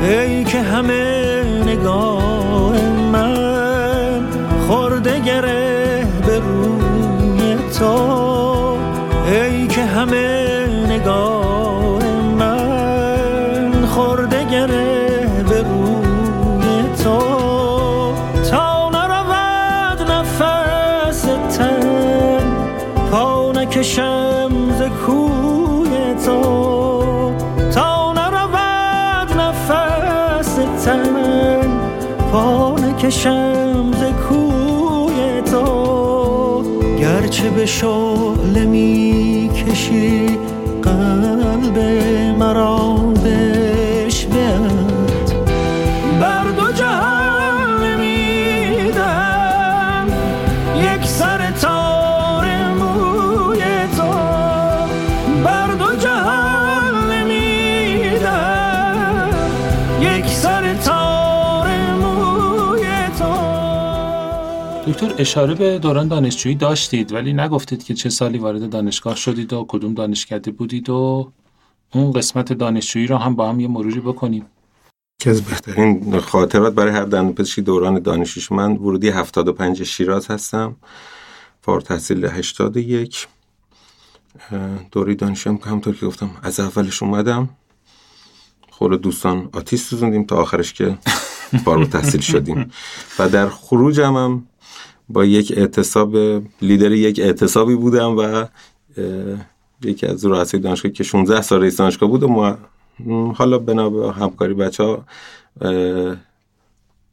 ای که همه نگاه من خورده گره به روی تو. ای که همه پا نکشم ز کوی تو تا نرود نفس تن. پا نکشم ز کوی تو. گرچه به شعله می کشی قلب دکتر اشاره به دوران دانشجویی داشتید ولی نگفتید که چه سالی وارد دانشگاه شدید و کدوم دانشکده بودید و اون قسمت دانشجویی رو هم با هم یه مروری بکنیم. که از بهترین خاطرات برای هر دندونپزشکی دوران دانشجویی من ورودی 75 شیراز هستم فارغ تحصیل 81 اه، دوره دانشجویم که همونطور که گفتم از اولش اومدم. خود دوستان آتیش سوزوندیم تا آخرش که فارغ تحصیل شدیم. و در خروجم هم با یک اعتصاب لیدر یک اعتصابی بودم و یکی از رؤسای دانشگاه که 16 سال رئیس دانشگاه بود و ما حالا بنا به همکاری بچه ها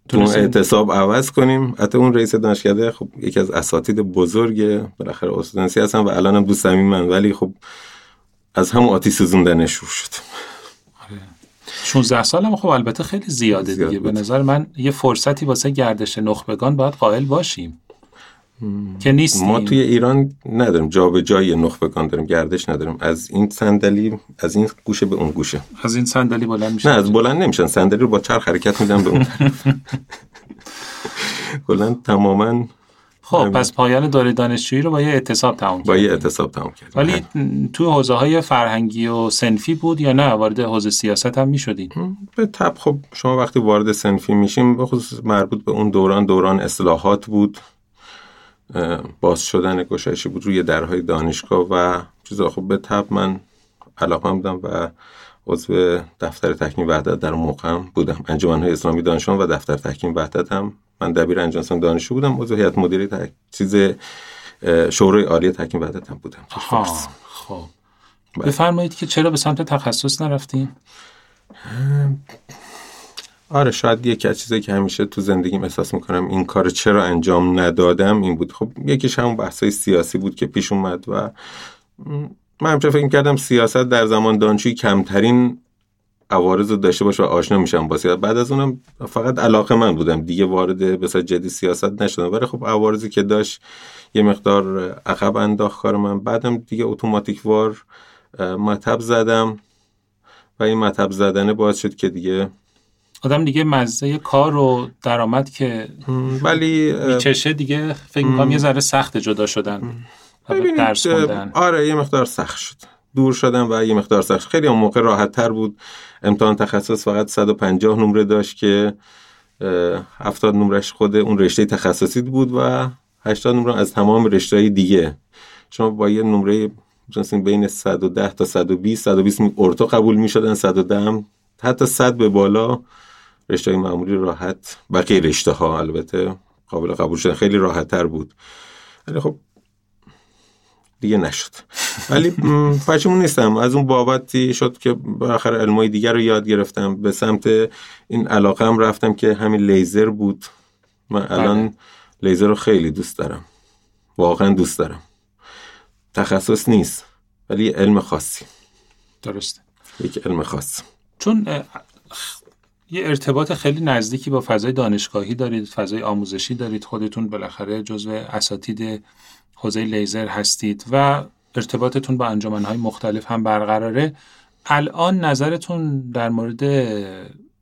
تو اعتصاب عوض کنیم. حتی اون رئیس دانشکده خب یکی از اساتید بزرگ بالاخره استادانسی هستن و الانم دوست من. ولی خب از همون آتیش سوزوندن شروع شد. 16 سال هم خب البته خیلی زیاده زیاد دیگه به بود. نظر من یه فرصتی واسه گردش نخبگان باید قائل باشیم. که نیستیم. ما توی ایران نداریم. جا به جای نخبگان داریم. گردش نداریم. از این صندلی از این گوشه به اون گوشه. از این صندلی بلند میشه نه از بلند نمیشن. صندلی رو با چرخ حرکت میدن به اون. <laughs> بلند تماما خب پس پایان دوره دانشجویی رو با یه اعتصاب تموم با کرد یه اعتصاب تمام کرد ولی تو حوزه های فرهنگی و سنفی بود یا نه؟ وارد حوزه سیاست هم می‌شدین؟ به تب خب شما وقتی وارد سنفی میشیم به خصوص مربوط به اون دوران دوران اصلاحات بود. باز شدن گشایشی بود روی درهای دانشگاه و چیزا. خب به تب من علاقه بودم و عضو دفتر تحکیم وحدت در موقع بودم. انجمنهای اسلامی دانشان و دفتر تحکیم وحدت هم. من دبیر انجمن دانشجو بودم. عضو هیئت مدیره تح... چیز شورای عالی تحکیم وحدت هم بودم. فارس. خب. بله. بفرمایید که چرا به سمت تخصص نرفتین؟ آره شاید یکی از چیزایی که همیشه تو زندگیم احساس می‌کنم این کار چرا انجام ندادم این بود. خب یکیش همون بحثای سیاسی بود که پیش اومد و من همیشه فکر کردم سیاست در زمان دانشجویی کمترین عوارض رو داشته باشه و آشنا میشم با سیاست. بعد از اونم فقط علاقه من بودم. دیگه وارد بسیار جدی سیاست نشدم. ولی خب عوارضی که داشت یه مقدار عقب انداخت کار من. بعدم دیگه اتوماتیک وار مطب زدم و این مطب زدنه باعث شد که دیگه آدم دیگه مزه کار و درآمد که ولی میچشه دیگه فکر می‌کنم یه ذره سخت جدا شدن. درس خوندن. آره یه مقدار سخت شد. دور شدم و یه مقدار سخت. خیلی اون موقع راحت تر بود. امتحان تخصص فقط 150 نمره داشت که اه، 70 نمرش خود اون رشته تخصصی بود و 80 نمره از تمام رشته دیگه. شما با یه نمره مثلا بین 110 تا 120 120 می ارتو قبول می‌شدن 110 هم حتی 100 به بالا. رشته معمولی راحت بقیه رشته ها البته قابل قبول شدن خیلی راحت تر بود. ولی خب دیگه نشد. ولی پشیمون نیستم. از اون بابتی شد که بالاخره علمای دیگر رو یاد گرفتم. به سمت این علاقه هم رفتم که همین لیزر بود. من الان لیزر رو خیلی دوست دارم. واقعا دوست دارم. تخصص نیست ولی علم خاصی. درسته. یک علم خاص. چون یه ارتباط خیلی نزدیکی با فضای دانشگاهی دارید فضای آموزشی دارید. خودتون بالاخره جزو اساتید حوزه لیزر هستید و ارتباطتون با انجمنهای مختلف هم برقراره. الان نظرتون در مورد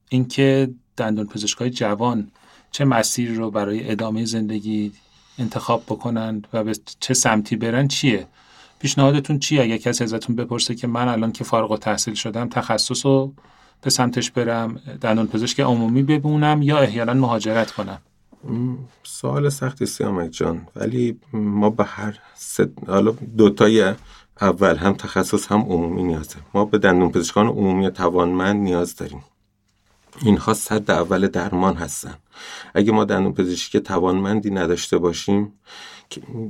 اینکه دندان پزشکای جوان چه مسیری رو برای ادامه زندگی انتخاب بکنن و به چه سمتی برن چیه؟ پیشنهادتون چیه؟ اگه کسی ازتون بپرسه که من الان که فارغ التحصیل شدم تخصص رو به سمتش برم دندان پزشک عمومی ببونم یا احیانا مهاجرت کنم؟ سوال سختی سیامک جان ولی ما به هر ست... حالا دوتای اول هم تخصص هم عمومی نیاز داریم ما به دندون پزشکان عمومی توانمند نیاز داریم. اینها صد اول درمان هستن. اگه ما دندون پزشکی توانمندی نداشته باشیم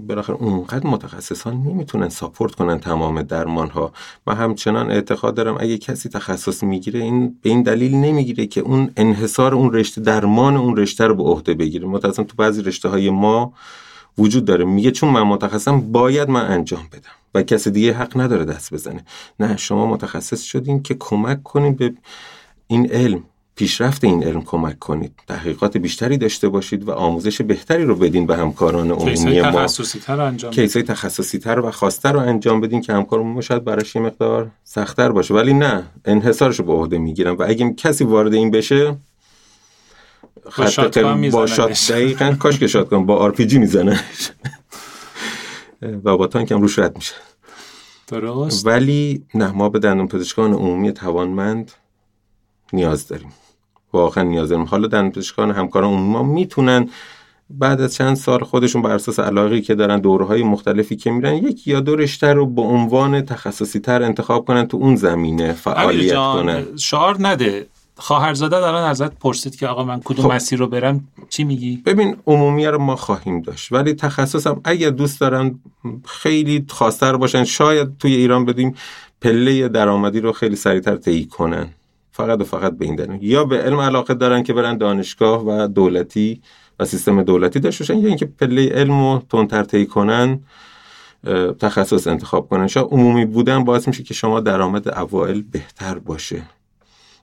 بالاخره اونقدر متخصصان نمی‌تونن ساپورت کنن تمام درمان ها من همچنان اعتقاد دارم اگه کسی تخصص می‌گیره این به این دلیل نمی‌گیره که اون انحصار اون رشته درمان اون رشته رو به عهده بگیره. متأسفانه تو بعضی رشته های ما وجود داره. میگه چون من متخصصم باید من انجام بدم و کسی دیگه حق نداره دست بزنه. نه شما متخصص شدین که کمک کنین به این علم. پیشرفت این علم کمک کنید. تحقیقات بیشتری داشته باشید و آموزش بهتری رو بدین به همکاران عمومی ما. تخصصی تر انجام. کیسای تخصصی تر و خاصتر رو انجام بدین که همکارمون شاید براش یه مقدار سختتر باشه. ولی نه انحصارش رو به عهده می‌گیرم و اگه کسی وارد این بشه خط با. shot دقیقاً کاش که shot کنم با آر پی جی می‌زنه و با تانک هم روش رد میشه. درست. ولی نه ما به دندون پزشکان عمومی توانمند نیاز داریم. واقعا نیاز داریم. حالا همکاران عمومی ما می‌تونن بعد از چند سال خودشون بر اساس علاقه‌ای که دارن دوره‌های مختلفی که میرن یک یا دو رشته رو به عنوان تخصصی تر انتخاب کنن تو اون زمینه فعالیت کنن. شعار نده. خواهرزاده الان ازت پرسید که آقا من کدوم خب. مسیر رو برم؟ چی میگی؟ ببین عمومی رو ما خواهیم داشت. ولی تخصصم اگر دوست دارن خیلی خواستر باشن شاید توی ایران بدیم پله درآمدی رو خیلی سریعتر طی کنن. فقط و فقط به این دلیل. یا به علم علاقه دارن که برن دانشگاه و دولتی و سیستم دولتی داشته باشن یا اینکه پله علم رو تندتر طی کنن تخصص انتخاب کنن. شاید عمومی بودن باعث میشه که شما درآمد اوائل بهتر باشه.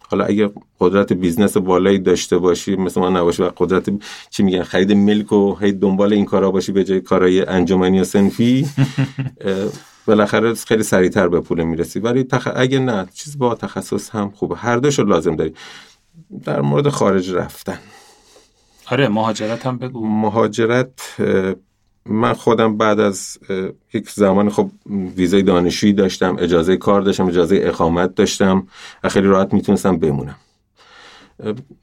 حالا اگه قدرت business بالایی داشته باشی مثل ما نباشی و قدرت چی میگن خرید ملک و هی دنبال این کارا باشی به جای کارهای انجمنی و صنفی <laughs> بالاخره خیلی سریعتر به پول می‌رسی. ولی تخ... اگه نه چیز با تخصص هم خوبه. هر دوشو لازم داری. در مورد خارج رفتن. آره مهاجرت هم بگو. مهاجرت من خودم بعد از یک زمان خب ویزای دانشجویی داشتم اجازه کار داشتم اجازه اقامت داشتم و خیلی راحت می‌تونستم بمونم.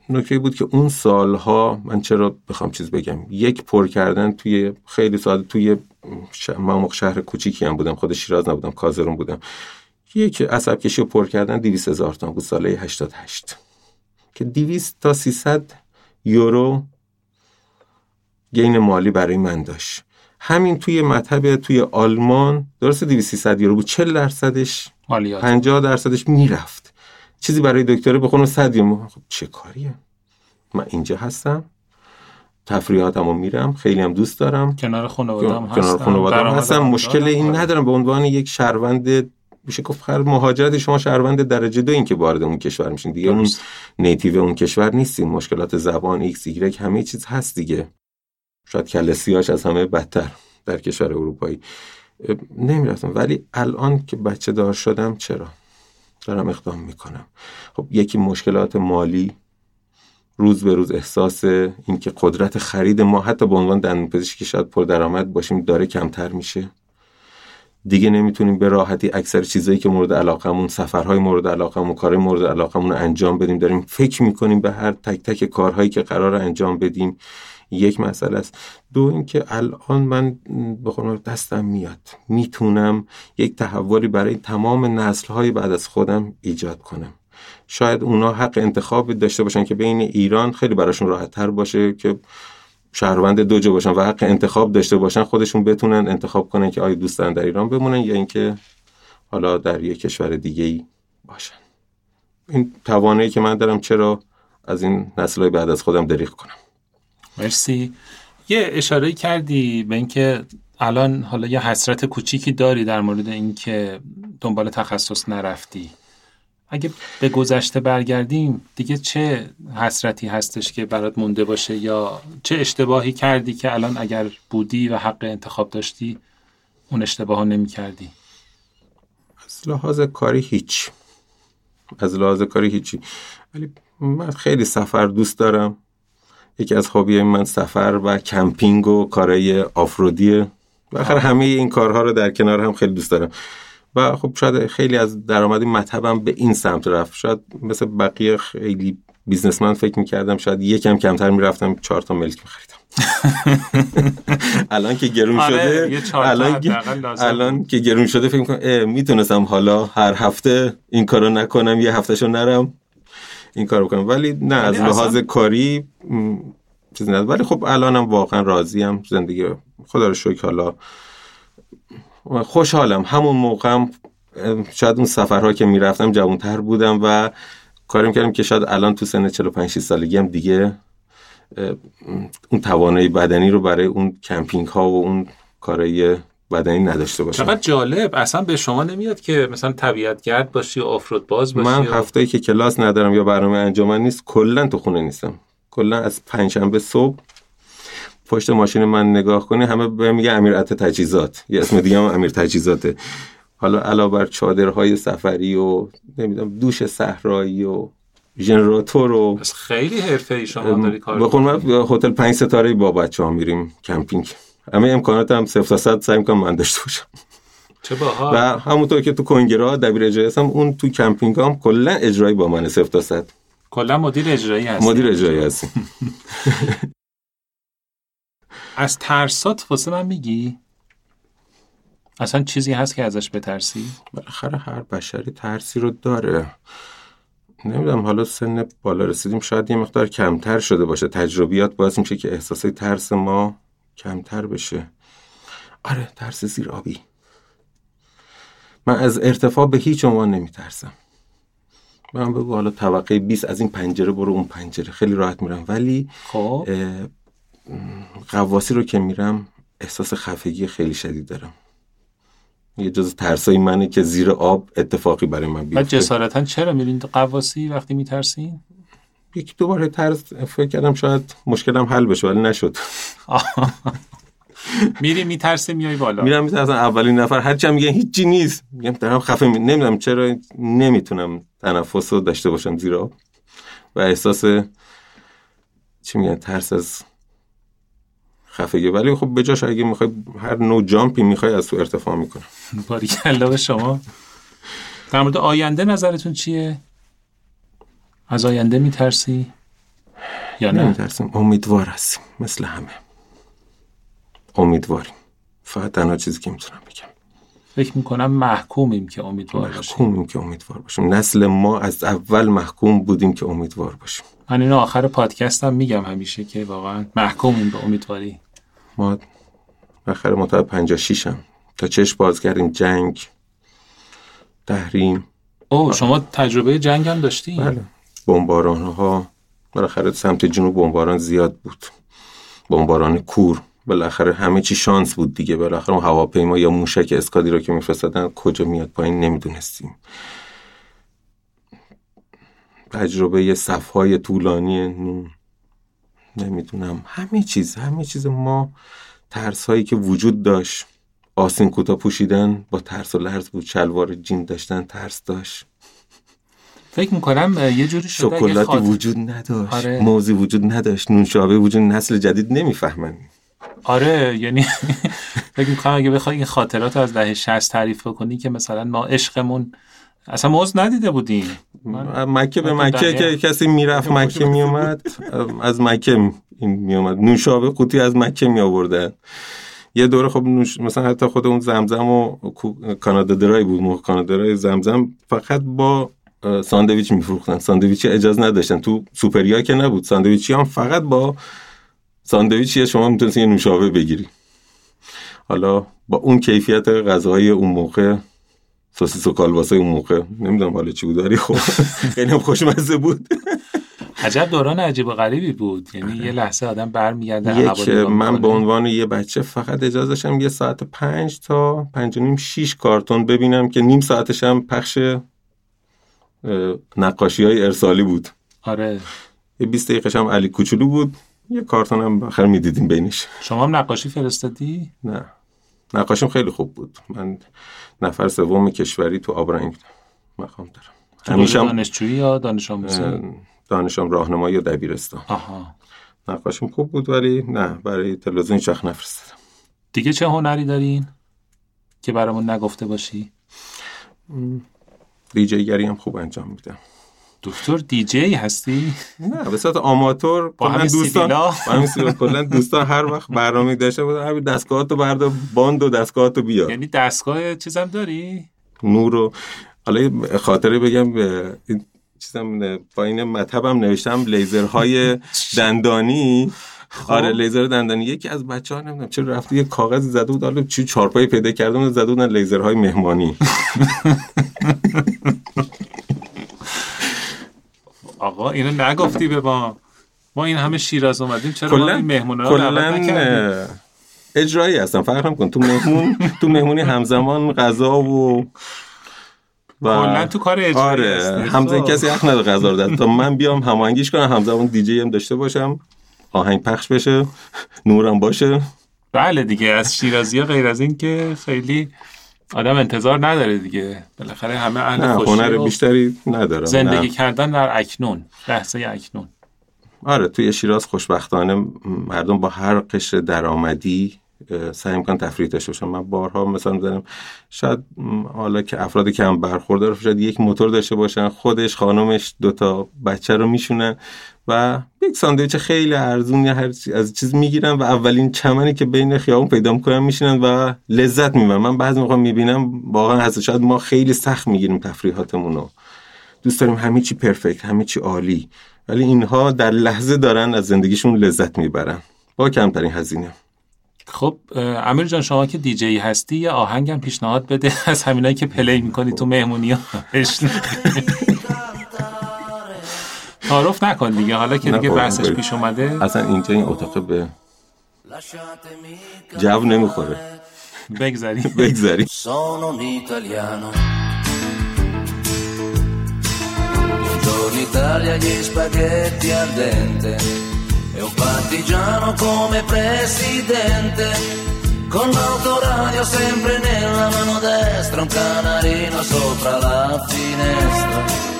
نکته بود که اون سالها من چرا بخوام چیز بگم؟ یک پر کردن توی خیلی ساده توی من شهر کوچیکی هم بودم. خود شیراز نبودم کازرون بودم. یک عصب کشی پر کردن 200 هزار تومان بود ساله 88 که 200 تا 300 یورو گین مالی برای من داشت. همین توی مطب توی آلمان درست 200 یورو بود. 40 درصدش مالیات. 50 درصدش می‌رفت. چیزی برای دکتره بخونم 100 یورو خب چه کاریه؟ من اینجا هستم. تفریحاتمو میرم. خیلی هم دوست دارم. کنار خانواده‌ام هستم. کنار خانواده‌ام هستم. مشکل این ندارم. به عنوان یک شهروند میشه گفت مهاجرت شما شهروند درجه دو این که وارد اون کشور میشین. دیگه اون native اون کشور نیستین مشکلات زبان ایکس ایگرگ همه چیز هست دیگه. شاید کله سیاهاش از همه بدتر در کشور اروپایی. نمی‌رفتم. ولی الان که بچه دار شدم چرا؟ دارم اقدام می‌کنم. خب یکی مشکلات مالی روز به روز احساس اینکه قدرت خرید ما حتی به عنوان دندون پزشکی شاید پر درآمد باشیم داره کمتر میشه. دیگه نمی‌تونیم به راحتی اکثر چیزایی که مورد علاقمون سفرهای مورد علاقمون کارهای مورد علاقمون رو انجام بدیم. داریم فکر می‌کنیم به هر تک تک کارهایی که قرار انجام بدیم یک مسئله است. دو اینکه الان من بخونم دستم میاد. می‌تونم یک تحولی برای تمام نسلهای بعد از خودم ایجاد کنم. شاید اونا حق انتخاب داشته باشن که بین ایران خیلی براشون راحت تر باشه که شهروند دو جا باشن و حق انتخاب داشته باشن خودشون بتونن انتخاب کنن که آیا دوست در ایران بمونن یا اینکه حالا در یک کشور دیگه ای باشن. این توانایی که من دارم چرا از این نسلهای بعد از خودم دریغ کنم. مرسی. یه اشاره کردی به اینکه الان حالا یه حسرت کوچیکی داری در مورد اینکه دنبال تخصص نرفتی. اگه به گذشته برگردیم دیگه چه حسرتی هستش که برات مونده باشه یا چه اشتباهی کردی که الان اگر بودی و حق انتخاب داشتی اون اشتباه نمی کردی از لحاظ کاری هیچ. از لحاظ کاری هیچی. ولی من خیلی سفر دوست دارم. یکی از هابی من سفر و کمپینگ و کارهای آفرودیه و همه این کارها رو در کنار هم خیلی دوست دارم. و خب شاید خیلی از درآمد مطبم به این سمت رفت. شاید مثل بقیه خیلی بیزنسمن فکر می‌کردم شاید یکم کمتر می‌رفتم چهار تا ملک میخریدم. <laughs> الان که گرون آره، شده الان, الان که گرون شده فکر می‌کنم می‌تونستم حالا هر هفته این کارو نکنم یه هفتهشو نرم. این کار بکنم. ولی نه از لحاظ کاری چیزی نه ولی خب الانم واقعا راضیم زندگی خدا رو شکر حالا خوشحالم. همون موقعم شاید اون سفرها که می‌رفتم جوانتر بودم و کاریم کردم که شاید الان تو سن 45 سالگی هم دیگه اون توانایی بدنی رو برای اون کمپینگ ها و اون کارهای بدنی نداشته باشم. چقدر جالب. اصلا به شما نمیاد که مثلا طبیعت گرد باشی و آفرود باز باشی من هفته که کلاس ندارم یا برنامه انجامن نیست کلا تو خونه نیستم. کلا از پنجشنبه صبح پشت ماشین من نگاه کنی همه به میگه امیر عطا تجهیزات. یه اسم دیگه هم امیر تجهیزاته. حالا علاوه بر چادرهای سفری و نمی‌دونم دوش صحرایی و ژنراتور و خیلی حرفه‌ای شما داری کار بخون هتل پنج ستاره با بچه ها میریم کمپینگ. همه امکانات هم صفر صد سعی می‌کنم من داشته باشم. چه باها و همونطور که تو کنگره دبیر اجرایی هستم اون تو کمپینگ هم کلا اجرایی با من صفر تا صد. کلا مدیر اجرایی هستی. مدیر اجرایی هستی. <laughs> از ترسات واسه من میگی؟ اصلا چیزی هست که ازش بترسی؟ بالاخره هر بشری ترسی رو داره. نمی‌دونم حالا سن بالا رسیدیم شاید یه مقدار کمتر شده باشه. تجربیات باعث میشه که احساس ترس ما کمتر بشه. آره ترس زیر آبی من از ارتفاع به هیچ عنوان نمیترسم. من بگو حالا طبقه 20 از این پنجره برو اون پنجره. خیلی راحت میرم. ولی خب. غواصی رو که میرم احساس خفگی خیلی شدید دارم. یه جز ترسای منه که زیر آب اتفاقی برای من بیفته. جسارتا چرا میرین قواسی وقتی میترسین؟ یکی دو بار ترس فکر کردم شاید مشکلم حل بشه ولی نشد. <laughs> میری میترسی میای بالا. میرم میترسم. اولین نفر هر چم میگن هیچی نیست. میگم دارم خفه می... نمی‌دونم چرا نمی‌تونم تنفس رو داشته باشم زیر آب و احساس چی میگن ترس از خفگی. ولی خب بجاش اگه می‌خوای هر نوع جامپی می‌خوای از تو ارتفاع می‌کنم. باریکلا به شما. در مورد آینده نظرتون چیه؟ از آینده میترسی یا نه؟ نمیترسیم امیدوار هستیم. مثل همه. امیدواریم. فقط تنها چیزی که می‌تونم بگم. فکر می‌کنم محکومیم که امیدوار باشیم. محکومیم که امیدوار باشیم. نسل ما از اول محکوم بودیم که امیدوار باشیم. من اینو آخر پادکستم میگم همیشه که واقعا محکومیم به امیدواری. ما بالاخره مطابق 56 هم تا چشم باز کردیم. جنگ تحریم. او شما تجربه جنگ هم داشتی بله. بمباران ها بالاخره سمت جنوب بمباران زیاد بود. بمباران کور بالاخره همه چی شانس بود دیگه. بالاخره اون هواپیما یا موشک اسکادی رو که میفرستادن کجا میاد پایین نمی‌دونستیم. تجربه صفهای طولانی نمی‌دونم. همه چیز همه چیز ما ترس هایی که وجود داشت. آسین کوتاه پوشیدن با ترس و لرز بود. شلوار جین داشتن ترس داشت. فکر می‌کنم یه جوری شده شکلاتی خاطر- وجود نداشت. آره. موزی وجود نداشت. نوشابه وجود نسل جدید نمی‌فهمن. آره یعنی <laughs> فکر می‌کنم اگه بخوای این خاطرات از دهه 60 تعریف بکنی که مثلا ما عشقمون اصلا موز ندیده بودیم. مکه به مکه که کسی می‌رفت مکه میومد از مکه این میومد نوشابه قوطی از مکه می آوردن یه دوره خب نوش... مثلا حتی خود اون زمزم و کانادا درای بود موقع کانادا درای زمزم فقط با ساندویچ میفروختن. ساندویچی اجازه نداشتن. تو سوپریا که نبود. ساندویچی هم فقط با ساندویچی شما می‌تونستی یه نوشابه بگیری. حالا با اون کیفیت غذاهای اون موقع سوسیس و کالباسای اون موقع. نمی‌دونم حالا چی بود ولی خب <laughs> خیلی هم خوشمزه بود. عجب دوران عجیب و غریبی بود. یعنی یه لحظه آدم برمیگرده یک من به. عنوان یه بچه فقط اجازه داشتم یه ساعت پنج تا پنج و نیم شیش کارتون ببینم که نیم ساعتش هم پخش نقاشی های ارسالی بود. آره. یه 20 دقیقش هم علی کوچولو بود. یه کارتون هم بخیر می‌دیدیم بینش. شما هم نقاشی فرستادی؟ نه. نقاشیم خیلی خوب بود. من نفر سوم کشوری تو آبرنگ مقام دارم. همیشه دانشجویی یا دانش آموزی؟ دانشم راهنمایی و دبیرستان. آها. نقاشیم خوب بود ولی نه برای تلویزیون وقت نفرستادم. دیگه چه هنری دارین که برامون نگفته باشی؟ دیجی گری هم خوب انجام میدم دکتر دیجی هستی؟ نه به صورت آماتور با کلا همین دوستان؟ با همین کلا دوستان هر وقت برنامه داشته بودن همین دستگاهاتو بردار باند و دستگاهاتو بیار. یعنی دستگاه چیزم داری؟ نور و حالا خاطره بگم به این چیزم پایین مطبم نوشتم لیزرهای <laughs> دندانی. آره لیزر دندانی یکی از بچه ها نمی‌دونم چرا رفته یه کاغذ زده بود حالا چی چارپایی پیدا کرده بود زده بودن لیزرهای مهمانی. <laughs> آقا اینو نگفتی به ما. ما این همه شیراز اومدیم چرا ما این مهمونا رو دعوت نکردیم؟ اجرایی هستن فرق هم کن. تو مهمون تو مهمونی همزمان غذا و و کلا تو کار اجرایی آره. همزمان خب. کسی حق نداره غذا رو داد. تا من بیام هماهنگیش کنم همزمان دیجی هم داشته باشم. آهنگ پخش بشه نورم باشه. بله دیگه از شیرازی ها غیر از این که خیلی آدم انتظار نداره دیگه. بالاخره همه اهل خوشی هنر بیشتری ندارم زندگی نه. کردن در اکنون لحظه اکنون. آره توی شیراز خوشبختانه مردم با هر قشر درآمدی سعی می‌کنن تفریح داشته باشن. من بارها مثلا دارم شاید حالا که افراد کم برخوردار شاید یک موتور داشته باشن خودش خانمش دوتا بچه رو میشونن. و یک ساندویچ خیلی ارزون یا هر چی- از چیز می‌گیرن و اولین چمنی که بین خیابون پیدا می‌کنن میشینن و لذت می‌برن من بعضی موقع می‌بینم واقعا هست شاید ما خیلی سخت می‌گیریم تفریحاتمون رو. دوست داریم همه چی پرفکت همه چی عالی. ولی اینها در لحظه دارن از زندگیشون لذت می‌برن. با کمترین هزینه. خب امیر جان شما که دیجی هستی یه آهنگم پیشنهاد بده. <laughs> از همینایی که پلی می‌کنی تو مهمونی ها <laughs> تعارف نکن دیگه حالا که دیگه بحثش. پیش اومده اصلا اینجا این اتاق به جو نمی‌خوره italiano. Buongiorno Italia, gli spaghetti al dente. E un partigiano come presidente. Con l'autoradio sempre nella mano destra, un canarino sopra la finestra.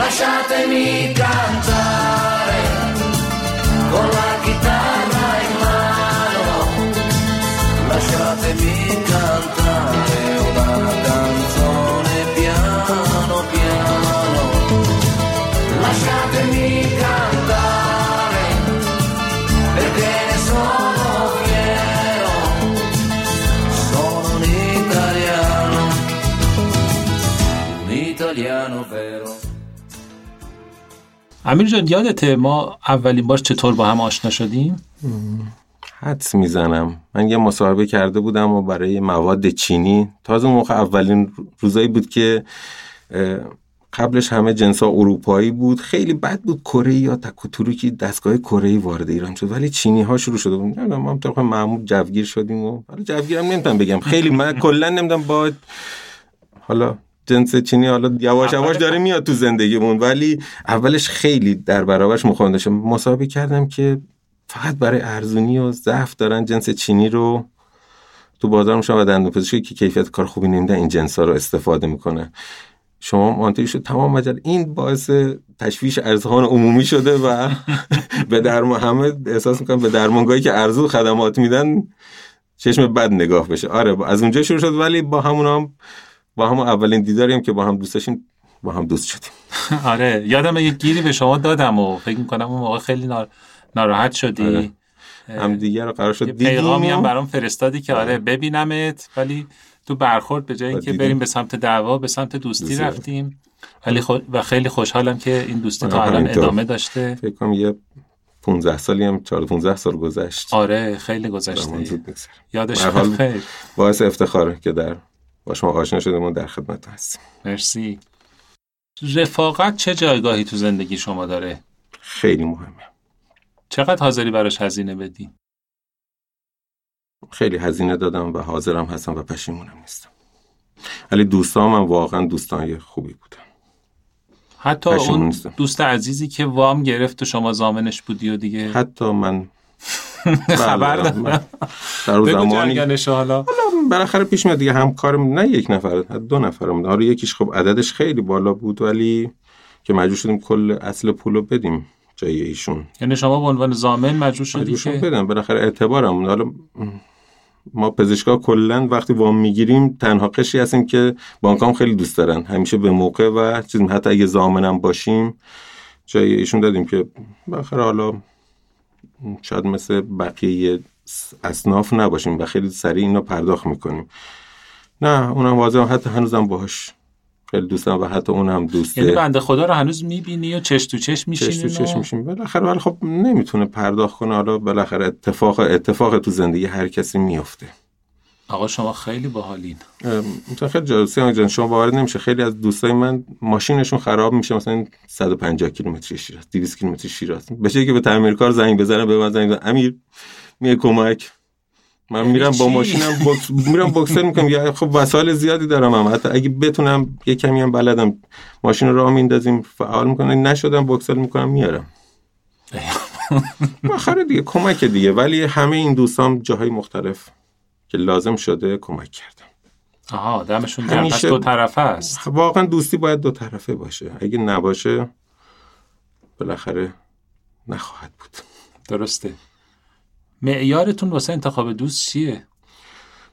Lasciatemi cantare con la امیر جان یادته ما اولین بار چطور با هم آشنا شدیم؟ حدس می‌زنم. من یه مصاحبه کرده بودم و برای مواد چینی. تازه موقع اولین روزایی بود که قبلش همه جنسا اروپایی بود. خیلی بد بود کره یا تک و دستگاه کره وارد ایران شد. ولی چینی ها شروع شده بود. نمی‌دونم ما هم طبق معمول جوگیر شدیم و حالا جوگیرم نمی‌تونم بگم. خیلی من کلا نمی‌دونم با حالا جنس چینی حالا یواش یواش داره میاد تو زندگیمون ولی اولش خیلی در برابرش مخالف داشتم مصاحبه کردم که فقط برای ارزونی و ضعف دارن جنس چینی رو تو بازار میشن و دندون پزشکی که کیفیت کار خوبی نمیدن این جنس ها رو استفاده می‌کنه. شما شد. تمام مجال این باعث تشویش ارزخان عمومی شده و <laughs> به درمان همه احساس می‌کنم به درمانگاهی که ارزو خدمات میدن چشم بد نگاه بشه. آره از اونجا شروع شد ولی با همون هم با همون اولین دیداری هم که با هم دوست داشتیم با هم دوست شدیم. <laughs> آره یادم یه گیری به شما دادم و فکر می‌کنم اون موقع خیلی نار- ناراحت شدی. آره. هم دیگه رو قرار شد دیدیم پیغامی هم برام فرستادی که آره ببینمت ولی تو برخورد به جای اینکه دیدیم. بریم به سمت دعوا به سمت دوستی رفتیم. ولی خو... و خیلی خوشحالم که این دوستی تا آره، الان. ادامه داشته. فکر کنم یه 15 سالی هم 4 15 سال گذشت. آره خیلی گذشته. یادش بخیر باعث افتخاره که در با شما آشنا شده ما در خدمت هستیم مرسی. رفاقت چه جایگاهی تو زندگی شما داره؟ خیلی مهمه. چقدر حاضری براش هزینه بدی؟ خیلی هزینه دادم و حاضرم هستم و پشیمونم نیستم. ولی دوستام هم واقعا دوستان خوبی بودن. حتی اون نیستم. دوست عزیزی که وام گرفت و شما زامنش بودی و دیگه حتی من <laughs> خبر بله، دارم. من در زمانی حالا بالاخره پیش میاد دیگه همکارم نه یک نفر دو نفرم حالا یکیش خب عددش خیلی بالا بود ولی که مجبور شدیم کل اصل پول رو بدیم جای ایشون. یعنی شما به عنوان زامن مجبور شدی که بدم. بالاخره اعتبارم حالا ما پزشکا کلا وقتی وام می‌گیریم تنها قشری هستیم که بانکام خیلی دوست دارن. همیشه به موقع و چیز حتی اگه زامنم باشیم جای ایشون دادیم که بالاخره حالا شاید مثل بقیه اصناف نباشیم و خیلی سریع اینو پرداخت می‌کنیم. نه اونم واضح حتی هنوزم باهاش خیلی دوستم و حتی اونم دوسته. یعنی بنده خدا رو هنوز می‌بینی و چش تو چش چش تو چش و... میشیم بالاخره ولی خب نمی‌تونه پرداخت کنه. حالا بالاخره اتفاق اتفاق تو زندگی هر کسی میفته آقا شما خیلی باحالین. خیلی جالب سیان جان شما باور نمیشه خیلی از دوستای من ماشینشون خراب میشه. مثلا 150 کیلومتر شیراز 200 کیلومتر شیراز جایی که به تعمیرکار زنگ بزنم به من زنگ بزنم امیر میه کمک. من میرم با؟ ماشینم بوکس میرم بوکسر می‌کنم. یا خب وسایل زیادی دارم هم. حتی اگه بتونم یه کمی هم بلدم ماشین رو راه میندازیم فعال می‌کنم. نشدم بوکسر می‌کنم میارم. <laughs> آخر دیگه کمک دیگه. ولی همه این دوستام جاهای مختلف که لازم شده کمک کردم آها دمشون گرم. همیشه- دو طرفه است واقعا دوستی باید دو طرفه باشه. اگه نباشه بالاخره نخواهد بود. درسته. معیارتون واسه انتخاب دوست چیه؟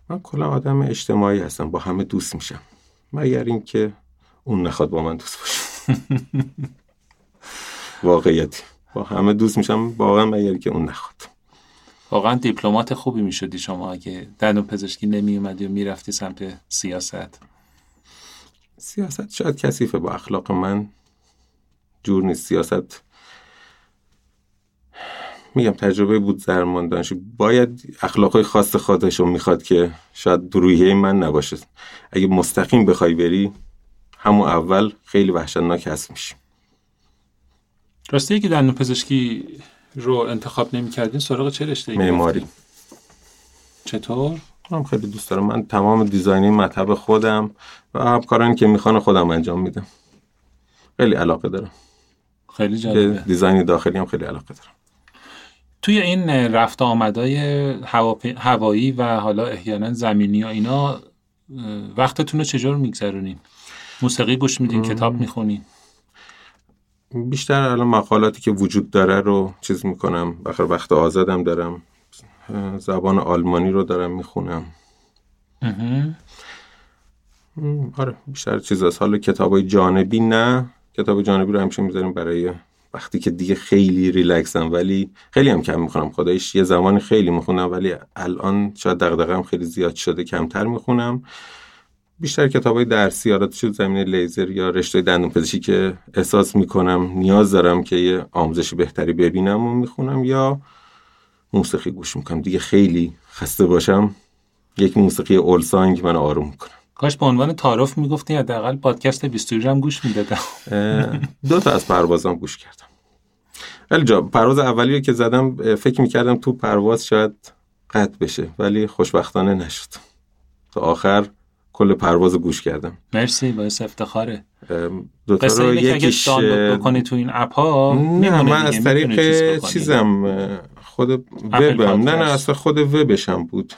من کلا آدم اجتماعی هستم با همه دوست میشم. مگر اینکه اون نخواد با من دوست باشه. <laughs> واقعیتی. با همه دوست میشم واقعا مگر که اون نخواد. واقعا دیپلمات خوبی می‌شدی شما اگه دندون پزشکی نمی اومدی و می‌رفتی سمت سیاست. سیاست شاید کثیفه با اخلاق من. جور نیست. سیاست میگم تجربه بود زرماندانش باید اخلاقای خاص خودش رو می‌خواد که شاید روحیه من نباشه. اگه مستقیم بخوای بری همون اول خیلی وحشتناک هست میشی. راستی که دندون پزشکی رو انتخاب نمی کردین سراغ چه رشته معماری. چطور؟ من خیلی دوست دارم. من تمام دیزاینی مطب خودم و همکارانی که می‌خوان خودم انجام میدم. خیلی علاقه دارم. خیلی جالبه. دیزاین داخلی هم خیلی علاقه دارم. توی این رفت آمدای هوایی و حالا احیانا زمینی و اینا وقتتون رو چجور میگذرونین؟ موسیقی گوش میدین کتاب می‌خونین؟ بیشتر الان مقالاتی که وجود داره رو چیز می‌کنم. بخیر وقت آزادم دارم. زبان آلمانی رو دارم می‌خونم. آره بیشتر چیز از حالا کتاب های جانبی نه. کتاب جانبی رو همیشه می‌ذاریم برای وقتی که دیگه خیلی ریلکسم ولی خیلی هم کم می‌خونم. خدایش یه زمانی خیلی می‌خونم ولی الان شاید دغدغه‌ام خیلی زیاد شده کمتر می‌خونم. بیشتر کتاب های درسی حالا تو زمینه لیزر یا رشته دندون پزشکی که احساس می‌کنم نیاز دارم که یه آموزش بهتری ببینم و می‌خونم یا موسیقی گوش می‌کنم. دیگه خیلی خسته باشم. یک موسیقی اولسانگ من آروم می‌کنم کاش به عنوان تعارف می‌گفتی حداقل پادکست 22 رو هم گوش می‌دادم. دو تا از پروازام گوش کردم. ولی جا پرواز اولی که زدم فکر می‌کردم تو پرواز شاید قطع بشه ولی خوشبختانه نشد. تا آخر کل پرواز رو گوش کردم. مرسی باعث افتخاره. دو تا رو یکیش بکنی تو این اپ ها نه من از طریق چیز. چیزم خود وبم. نه نه. از خود وبشم بود.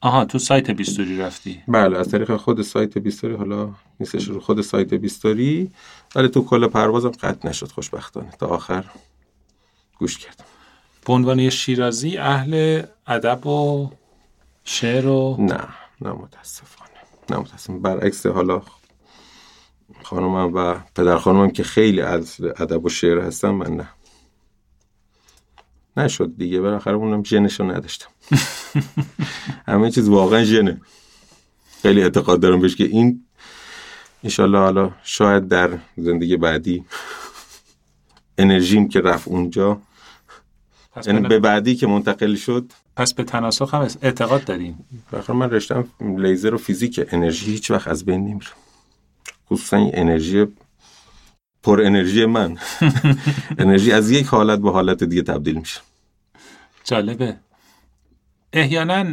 آها تو سایت بیستوری رفتی. بله از طریق خود سایت بیستوری حالا نیستش رو خود سایت بیستوری ولی تو کل پروازم قطع نشد خوشبختانه. تا آخر. گوش کردم. به عنوان شیرازی اهل ادب و شعر و نه نه متاسفانه. نه متاسفانه. برعکس حالا خانمم و پدر خانمم که خیلی از ادب و شعر هستن من نه. نشد دیگه. بالاخره اونم ژنشو نداشتم. <laughs> همه چیز واقعا ژنه. خیلی اعتقاد دارم بهش که این انشالله حالا شاید در زندگی بعدی انرژیم که رفت اونجا. یعنی به... بعدی که منتقل شد. پس به تناسخ هم اعتقاد دارین؟ بالاخره من رشتم لیزر و فیزیک انرژی هیچ وقت از بین نمیره. خصوصا این انرژی پر انرژی من. <laughs> انرژی از یک حالت به حالت دیگه تبدیل میشه. جالبه. احیانا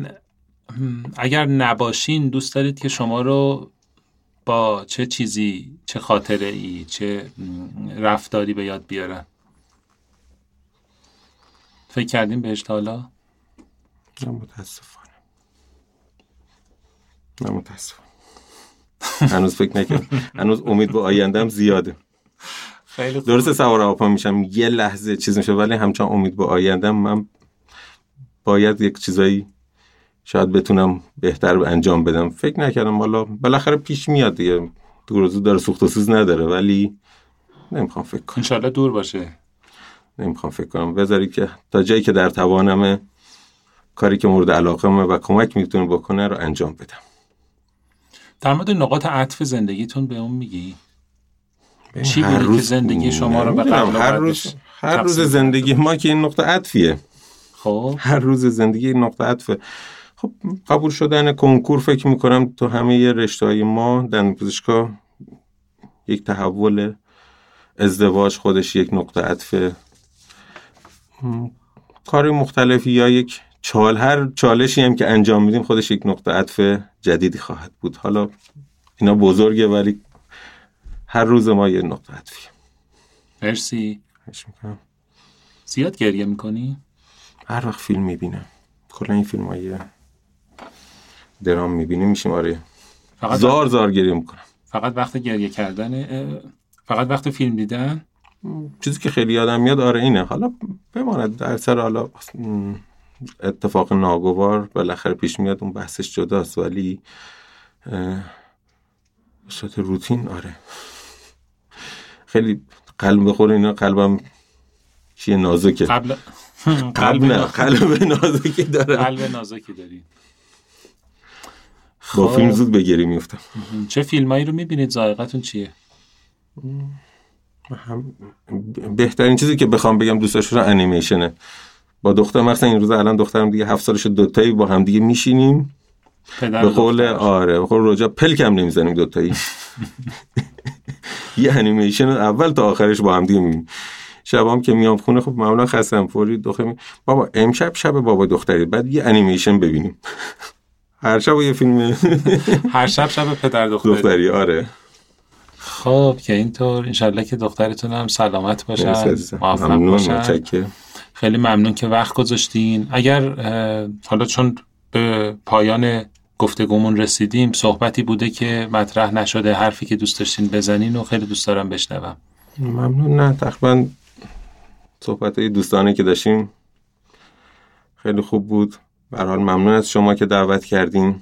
اگر نباشین دوست دارید که شما رو با چه چیزی چه خاطره ای چه رفتاری به یاد بیارن. فکر کردیم بهش تا حالا؟ نه متاسفانه. نه متاسفانه. هنوز فکر نکردم. هنوز امید به آیندهم زیاده. خیلی خوب. درسته سوار هواپیما میشم. یه لحظه چیز میشه ولی همچنان امید به آیندهم من باید یک چیزایی شاید بتونم بهتر انجام بدم. فکر نکردم. حالا بالاخره پیش میاد دیگه. دور زود داره سوخت و سوز نداره ولی نمی‌خوام فکر کنم. انشالله دور باشه. نمی‌خوام فکر کنم. بذارید که تا جایی که در توانمه کاری که مورد علاقه و کمک می‌تونه بکنه رو انجام بدم. در مورد نقاط عطف زندگیتون به اون میگی؟ چی هر بوده که زندگی شما رو به قبل هر روز هر روز زندگی ما که این نقطه عطفیه. خب. هر روز زندگی این نقطه عطفه. خب قبول شدن کنکور فکر می‌کنم تو همه رشته های ما دندون پزشکا یک تحول ازدواج خودش یک نقطه عطفه م، کار مختلفی یا یک چال هر چالشی هم که انجام میدیم خودش یک نقطه عطف جدیدی خواهد بود حالا اینا بزرگه ولی هر روز ما یه نقطه عطفیه مرسی می‌کنم. زیاد گریه می‌کنی؟ هر وقت فیلم می‌بینم کلا این فیلم های درام می‌بینیم میشیم آره. فقط زار زار گریه می‌کنم. فقط وقت گریه کردن فقط وقت فیلم دیدن؟ چیزی که خیلی یادم میاد آره اینه. حالا بماند در سر حالا اتفاق ناگوار بالاخره پیش میاد اون بحثش جداست. ولی صورت روتین آره. خیلی قلب بخوره اینا قلبم چیه نازکه. قبل قلب نه قلب نازکی داره قلب نازکی داری با خب. فیلم زود بگیری میفتم چه فیلمایی رو می‌بینید؟ ذائقتون چیه؟ بهترین چیزی که بخوام بگم دوست داشتم انیمیشنه. با دختر مثلا این روز الان دخترم دیگه هفت سالش دوتایی با هم دیگه میشینیم. به قول. آره به قول رجا پلکم نمی‌زنیم دوتایی. <laughs> یه انیمیشن رو اول تا آخرش با هم دیگه می‌بینیم. شبام که میام خونه خب معمولا خستم فوری دختر. بابا امشب شب بابا دختری بعد یه انیمیشن ببینیم. هر شب یه فیلم <laughs> هر شب شب پدر دختر دختری آره. خب که اینطور. انشالله که دخترتون هم سلامت باشن. موفق ممنون باشن متشکرم. خیلی ممنون که وقت گذاشتین. اگر حالا چون به پایان گفتگومون رسیدیم صحبتی بوده که مطرح نشده حرفی که دوست داشتین بزنین و خیلی دوست دارم بشنوم. ممنون. نه تقریبا صحبت های دوستانه که داشتیم خیلی خوب بود. به هر حال ممنون از شما که دعوت کردین.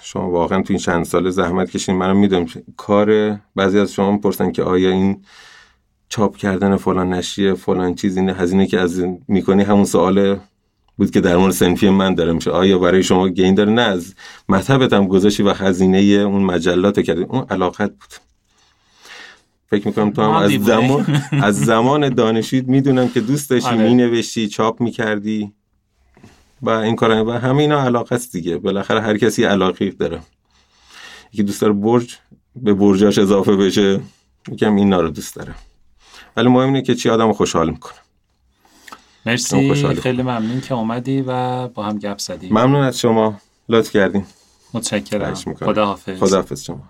شما واقعا تو این چند سال زحمت کشین. منم می‌دونم کار بعضی از شما می‌پرسن که آیا این چاپ کردن فلان نشریه فلان چیز این هزینه که از این می‌کنی همون سوال بود که در مورد سنفی من داره میشه آیا برای شما گین داره؟ نه از مطبت هم گذاشتی و هزینه اون مجلات کردی. اون علاقت بود. فکر می‌کنم تو هم <laughs> از. زمان از زمان دانشید می‌دونم که دوست داشتی آره. مینوشتی چاپ می‌کردی. و این کار و همه اینا علاقه است دیگه. بالاخره هر کسی علاقه داره. یکی دوست داره برج به برجاش اضافه بشه میگم اینا رو دوست داره. ولی مهم اینه که چی آدم خوشحال می‌کنه. مرسی. خوشحالم. خیلی ممنون که اومدی و با هم گپ زدیم. ممنون از شما. لطف کردین. متشکرم. خواهش می‌کنم. خدا حافظ شما.